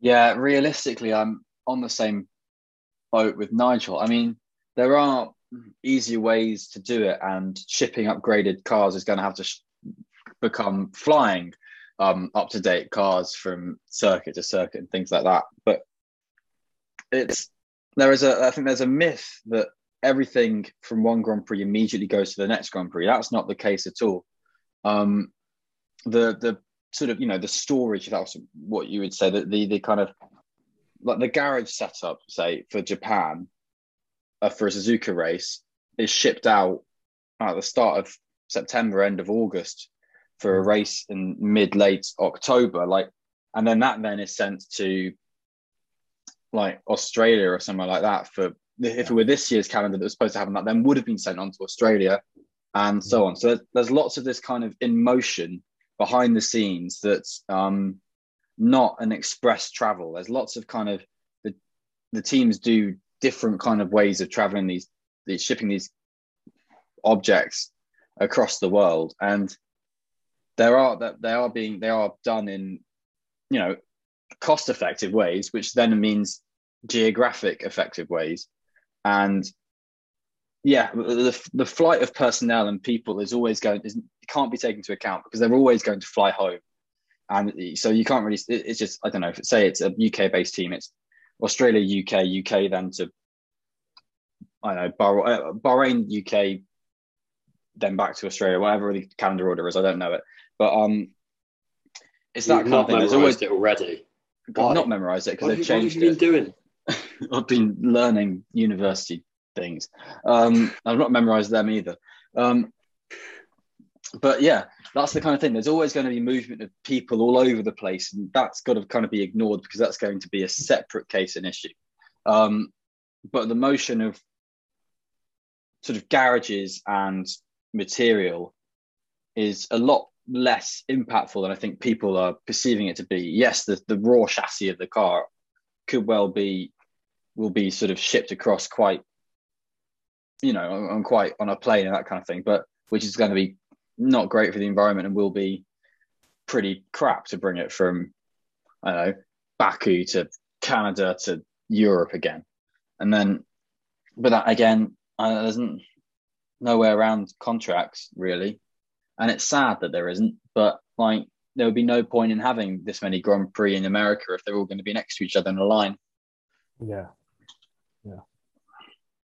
Yeah, realistically, I'm on the same boat with Nigel. I mean, there are easier ways to do it, and shipping upgraded cars is going to have to sh- become flying um, up to date cars from circuit to circuit and things like that. But it's there is a I think there's a myth that everything from one Grand Prix immediately goes to the next Grand Prix. That's not the case at all. Um, the the sort of you know the storage, if that was what you would say, that the the kind of like the garage setup, say for Japan, uh, for a Suzuka race, is shipped out at the start of September, end of August, for a race in mid late October. Like, and then that then is sent to like Australia or somewhere like that for if it were this year's calendar that was supposed to happen, that then would have been sent on to Australia and so on. So there's, there's lots of this kind of in motion behind the scenes that's um, not an express travel. There's lots of kind of the, the teams do different kind of ways of traveling these, these shipping these objects across the world and there are that they are being they are done in you know cost effective ways which then means geographic effective ways and yeah the, the flight of personnel and people is always going is, can't be taken into account because they're always going to fly home, and so you can't really. It's just I don't know. Say it's a UK based team, it's Australia, UK, UK, then to I don't know uh, Bahrain, UK, then back to Australia, whatever the calendar order is. I don't know it, but um, it's that You've kind of thing. There's always it already. I've not memorized it because they've you- what have changed you it. been doing? I've been learning university things. Um, I've not memorized them either. Um, but yeah, that's the kind of thing. There's always going to be movement of people all over the place, and that's got to kind of be ignored because that's going to be a separate case and issue. Um, but the motion of sort of garages and material is a lot less impactful than I think people are perceiving it to be. Yes, the, the raw chassis of the car could well be will be sort of shipped across quite you know on, on quite on a plane and that kind of thing but which is going to be not great for the environment and will be pretty crap to bring it from i don't know baku to canada to europe again. And then but that again there's no way around contracts really. And it's sad that there isn't but like there would be no point in having this many grand prix in america if they're all going to be next to each other in a line. Yeah.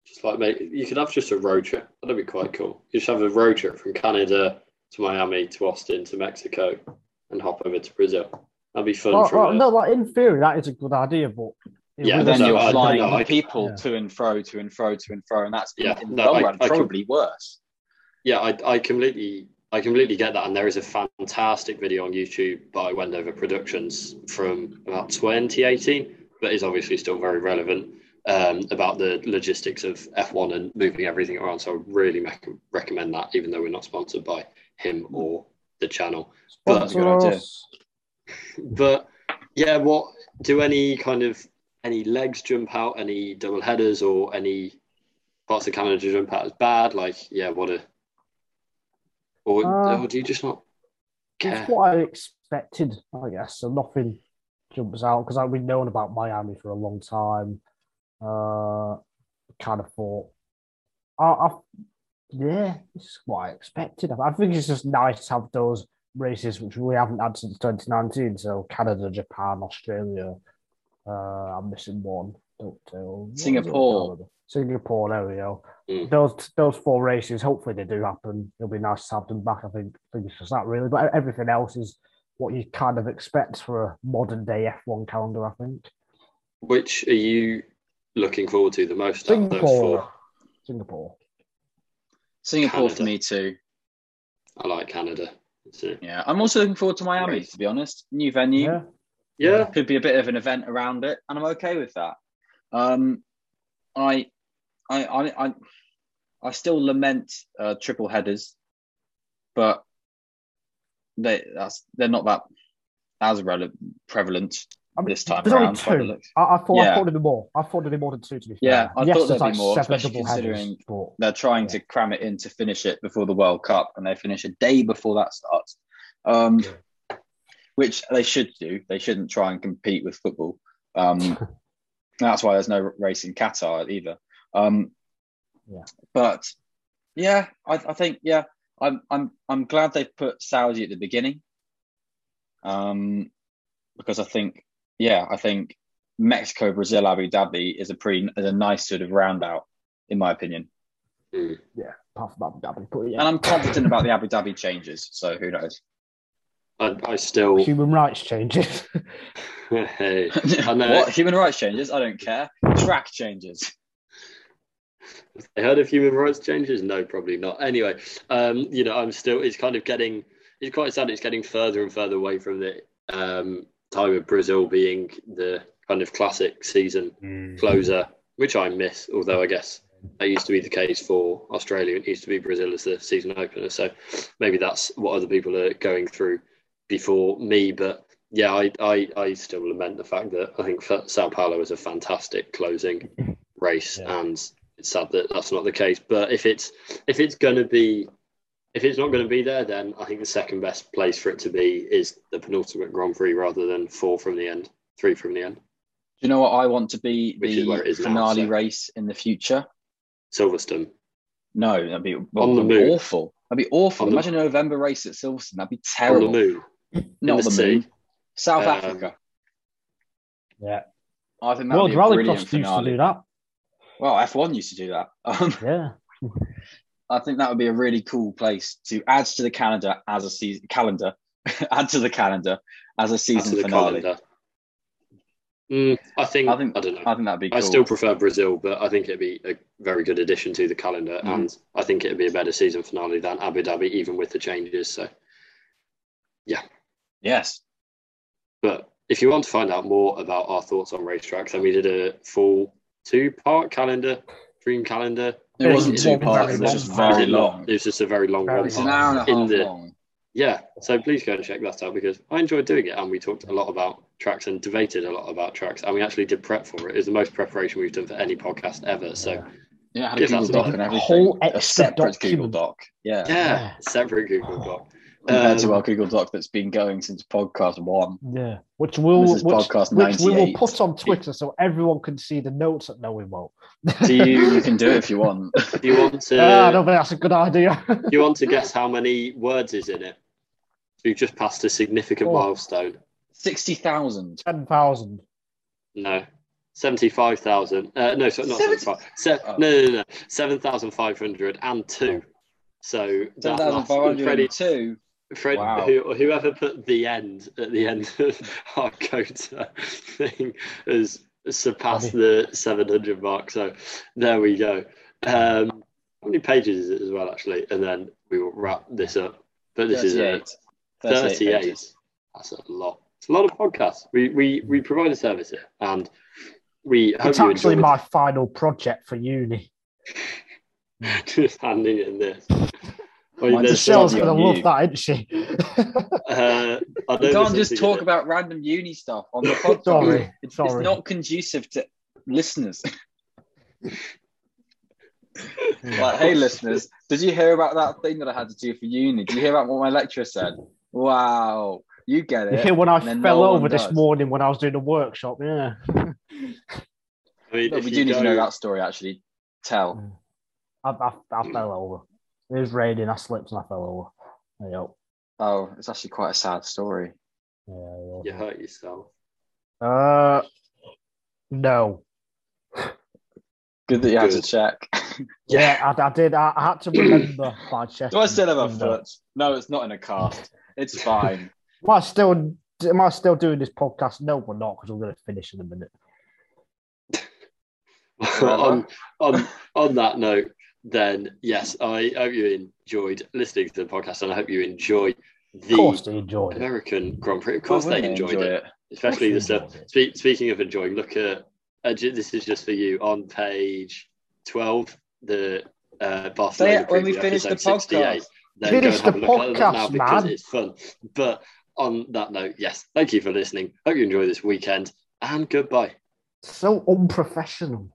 Just like mate, you could have just a road trip. That'd be quite cool. You just have a road trip from Canada to Miami to Austin to Mexico and hop over to Brazil. That'd be fun. From oh, no, like in theory, that is a good idea, but Yeah, then you're I- flying no, the people yeah. to and fro, to and fro, to and fro, and that's Yeah, in the no, long I- run I can- probably worse. Yeah, I, I completely I completely get that. And there is a fantastic video on YouTube by Wendover Productions from about 2018, but is obviously still very relevant um, about the logistics of F1 and moving everything around. So I really mec- recommend that, even though we're not sponsored by him or the channel. But- That's a good idea. But yeah, what do any kind of any legs jump out, any double headers or any parts of Canada jump out as bad? Like, yeah, what a or, Uh, or do you just not care? It's what I expected, I guess. So nothing jumps out because I've been known about Miami for a long time. Uh, kind of thought, I, I yeah, this is what I expected. I think it's just nice to have those races which we haven't had since 2019. So Canada, Japan, Australia. Uh, I'm missing one. Don't tell. what was it? Singapore. Singapore. There we go. Mm. Those those four races. Hopefully they do happen. It'll be nice to have them back. I think. I think it's just that really. But everything else is what you kind of expect for a modern day F1 calendar. I think. Which are you looking forward to the most out of those Singapore. four? Singapore. Singapore for me too. I like Canada. So, Yeah, I'm also looking forward to Miami. Right. To be honest, new venue Yeah. yeah, could be a bit of an event around it, and I'm okay with that. Um, I, I, I, I, I still lament uh, triple headers, but they that's they're not that as relevant prevalent I mean, this time there's around. only two. I, I thought I thought there'd be more. I thought there'd be more than two. To be fair. Yeah, I yes, thought there'd be more, especially headers, considering They're trying Yeah. to cram it in to finish it before the World Cup, and they finish a day before that starts, um, which they should do. They shouldn't try and compete with football. Um, that's why there's no race in Qatar either. Um, Yeah. But yeah, I, I think yeah, I'm I'm I'm glad they put Saudi at the beginning, um, because I think yeah, I think Mexico, Brazil, Abu Dhabi is a pretty is a nice sort of round out, in my opinion. yeah, apart from Abu Dhabi, but yeah. And I'm confident about the Abu Dhabi changes. So who knows? I, I still. Human rights changes. hey, I know. what human rights changes? I don't care. Track changes. I heard of human rights changes? No, probably not. Anyway, um, you know, I'm still. It's kind of getting. It's quite sad. It's getting further and further away from the um, time of Brazil being the kind of classic season mm. closer, which I miss. Although I guess that used to be the case for Australia. It used to be Brazil as the season opener. So maybe that's what other people are going through before me. But yeah, I I, I still lament the fact that I think Sao Paulo is a fantastic closing race, Yeah. and it's sad that that's not the case. But if it's if it's going to be if it's not going to be there, then I think the second best place for it to be is the penultimate Grand Prix rather than four from the end, three from the end. Do you know what I want to be Which is where it the is now, finale so. race in the future? Silverstone. No, that'd be, On the be moon. awful. That'd be awful. On the- Imagine a November race at Silverstone. That'd be terrible. on the terrible. moon. Not the the moon. sea. South Um, Africa. Yeah. I think that'd World be a Rallycross brilliant used to finale. do that. Well, F1 used to do that. Um, Yeah. I think that would be a really cool place to add to the calendar as a season calendar. add to the calendar as a season finale. calendar. Mm, I think I I don't know. I think that'd be cool. I still prefer Brazil, but I think it'd be a very good addition to the calendar, Mhm. and I think it'd be a better season finale than Abu Dhabi, even with the changes. So, yeah. yes. but if you want to find out more about our thoughts on racetracks, then we did a full two-part calendar, dream calendar. It It wasn't was two long, parts. It was just very It long. It was just a very long Very one. It's an hour and a half In the- long. Yeah, so please go and check that out because I enjoyed doing it, and we talked a lot about tracks and debated a lot about tracks, and we actually did prep for it. It was the most preparation we've done for any podcast ever. So Yeah, I had a Google Doc and everything. whole a extra separate Google. Doc. Yeah. yeah, Yeah. separate Google Doc. Compared to Um, our Google Doc that's been going since podcast one. Yeah. Which we'll This is which, podcast which we will put on Twitter so everyone can see the notes that no we won't. Do you, You can do it if you want. do you want to? Ah, I don't think that's a good idea. Do you want to guess how many words is in it? We've just passed a significant Oh. milestone. 60,000. Ten thousand. No. 75,000. Uh, no, so not Seventy- 75. Se- Oh. No, no, no. 7,502. So that last, Freddie, 7,502. Fred, Wow. who, whoever put the end at the end of our quota thing has surpassed the 700 mark. So there we go. Um, how many pages is it as well, actually? And then we will wrap this up. But this is a 38. 38 38. pages. That's a lot. It's a lot of podcasts. We we we provide a service here, and we hope It's actually my final project for uni. just handing in this. I mean, Mine's a there's Michelle's going to love that, isn't she? uh, I know You can't just talk about random uni stuff on the podcast. Sorry, It's, it's not conducive to listeners. like, hey, listeners, did you hear about that thing that I had to do for uni? Did you hear about what my lecturer said? Wow, you get You it. hear when I fell no over this morning when I was doing a workshop, yeah. I mean, No, we do need to know that story, actually. Tell. I, I, I fell over. It was raining, I slipped and I fell over. There you. Oh, it's actually quite a sad story. Yeah, yeah. You hurt yourself. Uh, no. Good that you had to check. Yeah, I, I did. I, I had to remember my chest. Do I still have a and, uh, foot? No, it's not in a cast. It's fine. Am I still? Am I still doing this podcast? No, we're not because we're going to finish in a minute. on on on that note, then yes, I hope you enjoyed listening to the podcast, and I hope you enjoy Of course, the they enjoyed it. American Grand Prix. Of course, Well, they enjoyed enjoy it, especially the stuff. Spe- speaking of enjoying, look at uh, this is just for you on page twelve, the uh, Barcelona. Say when we preview, finish the 68. podcast. Then Finish go and have the a look at that now podcast, because man. it's fun. But on that note, yes, thank you for listening. Hope you enjoy this weekend, and goodbye. So unprofessional.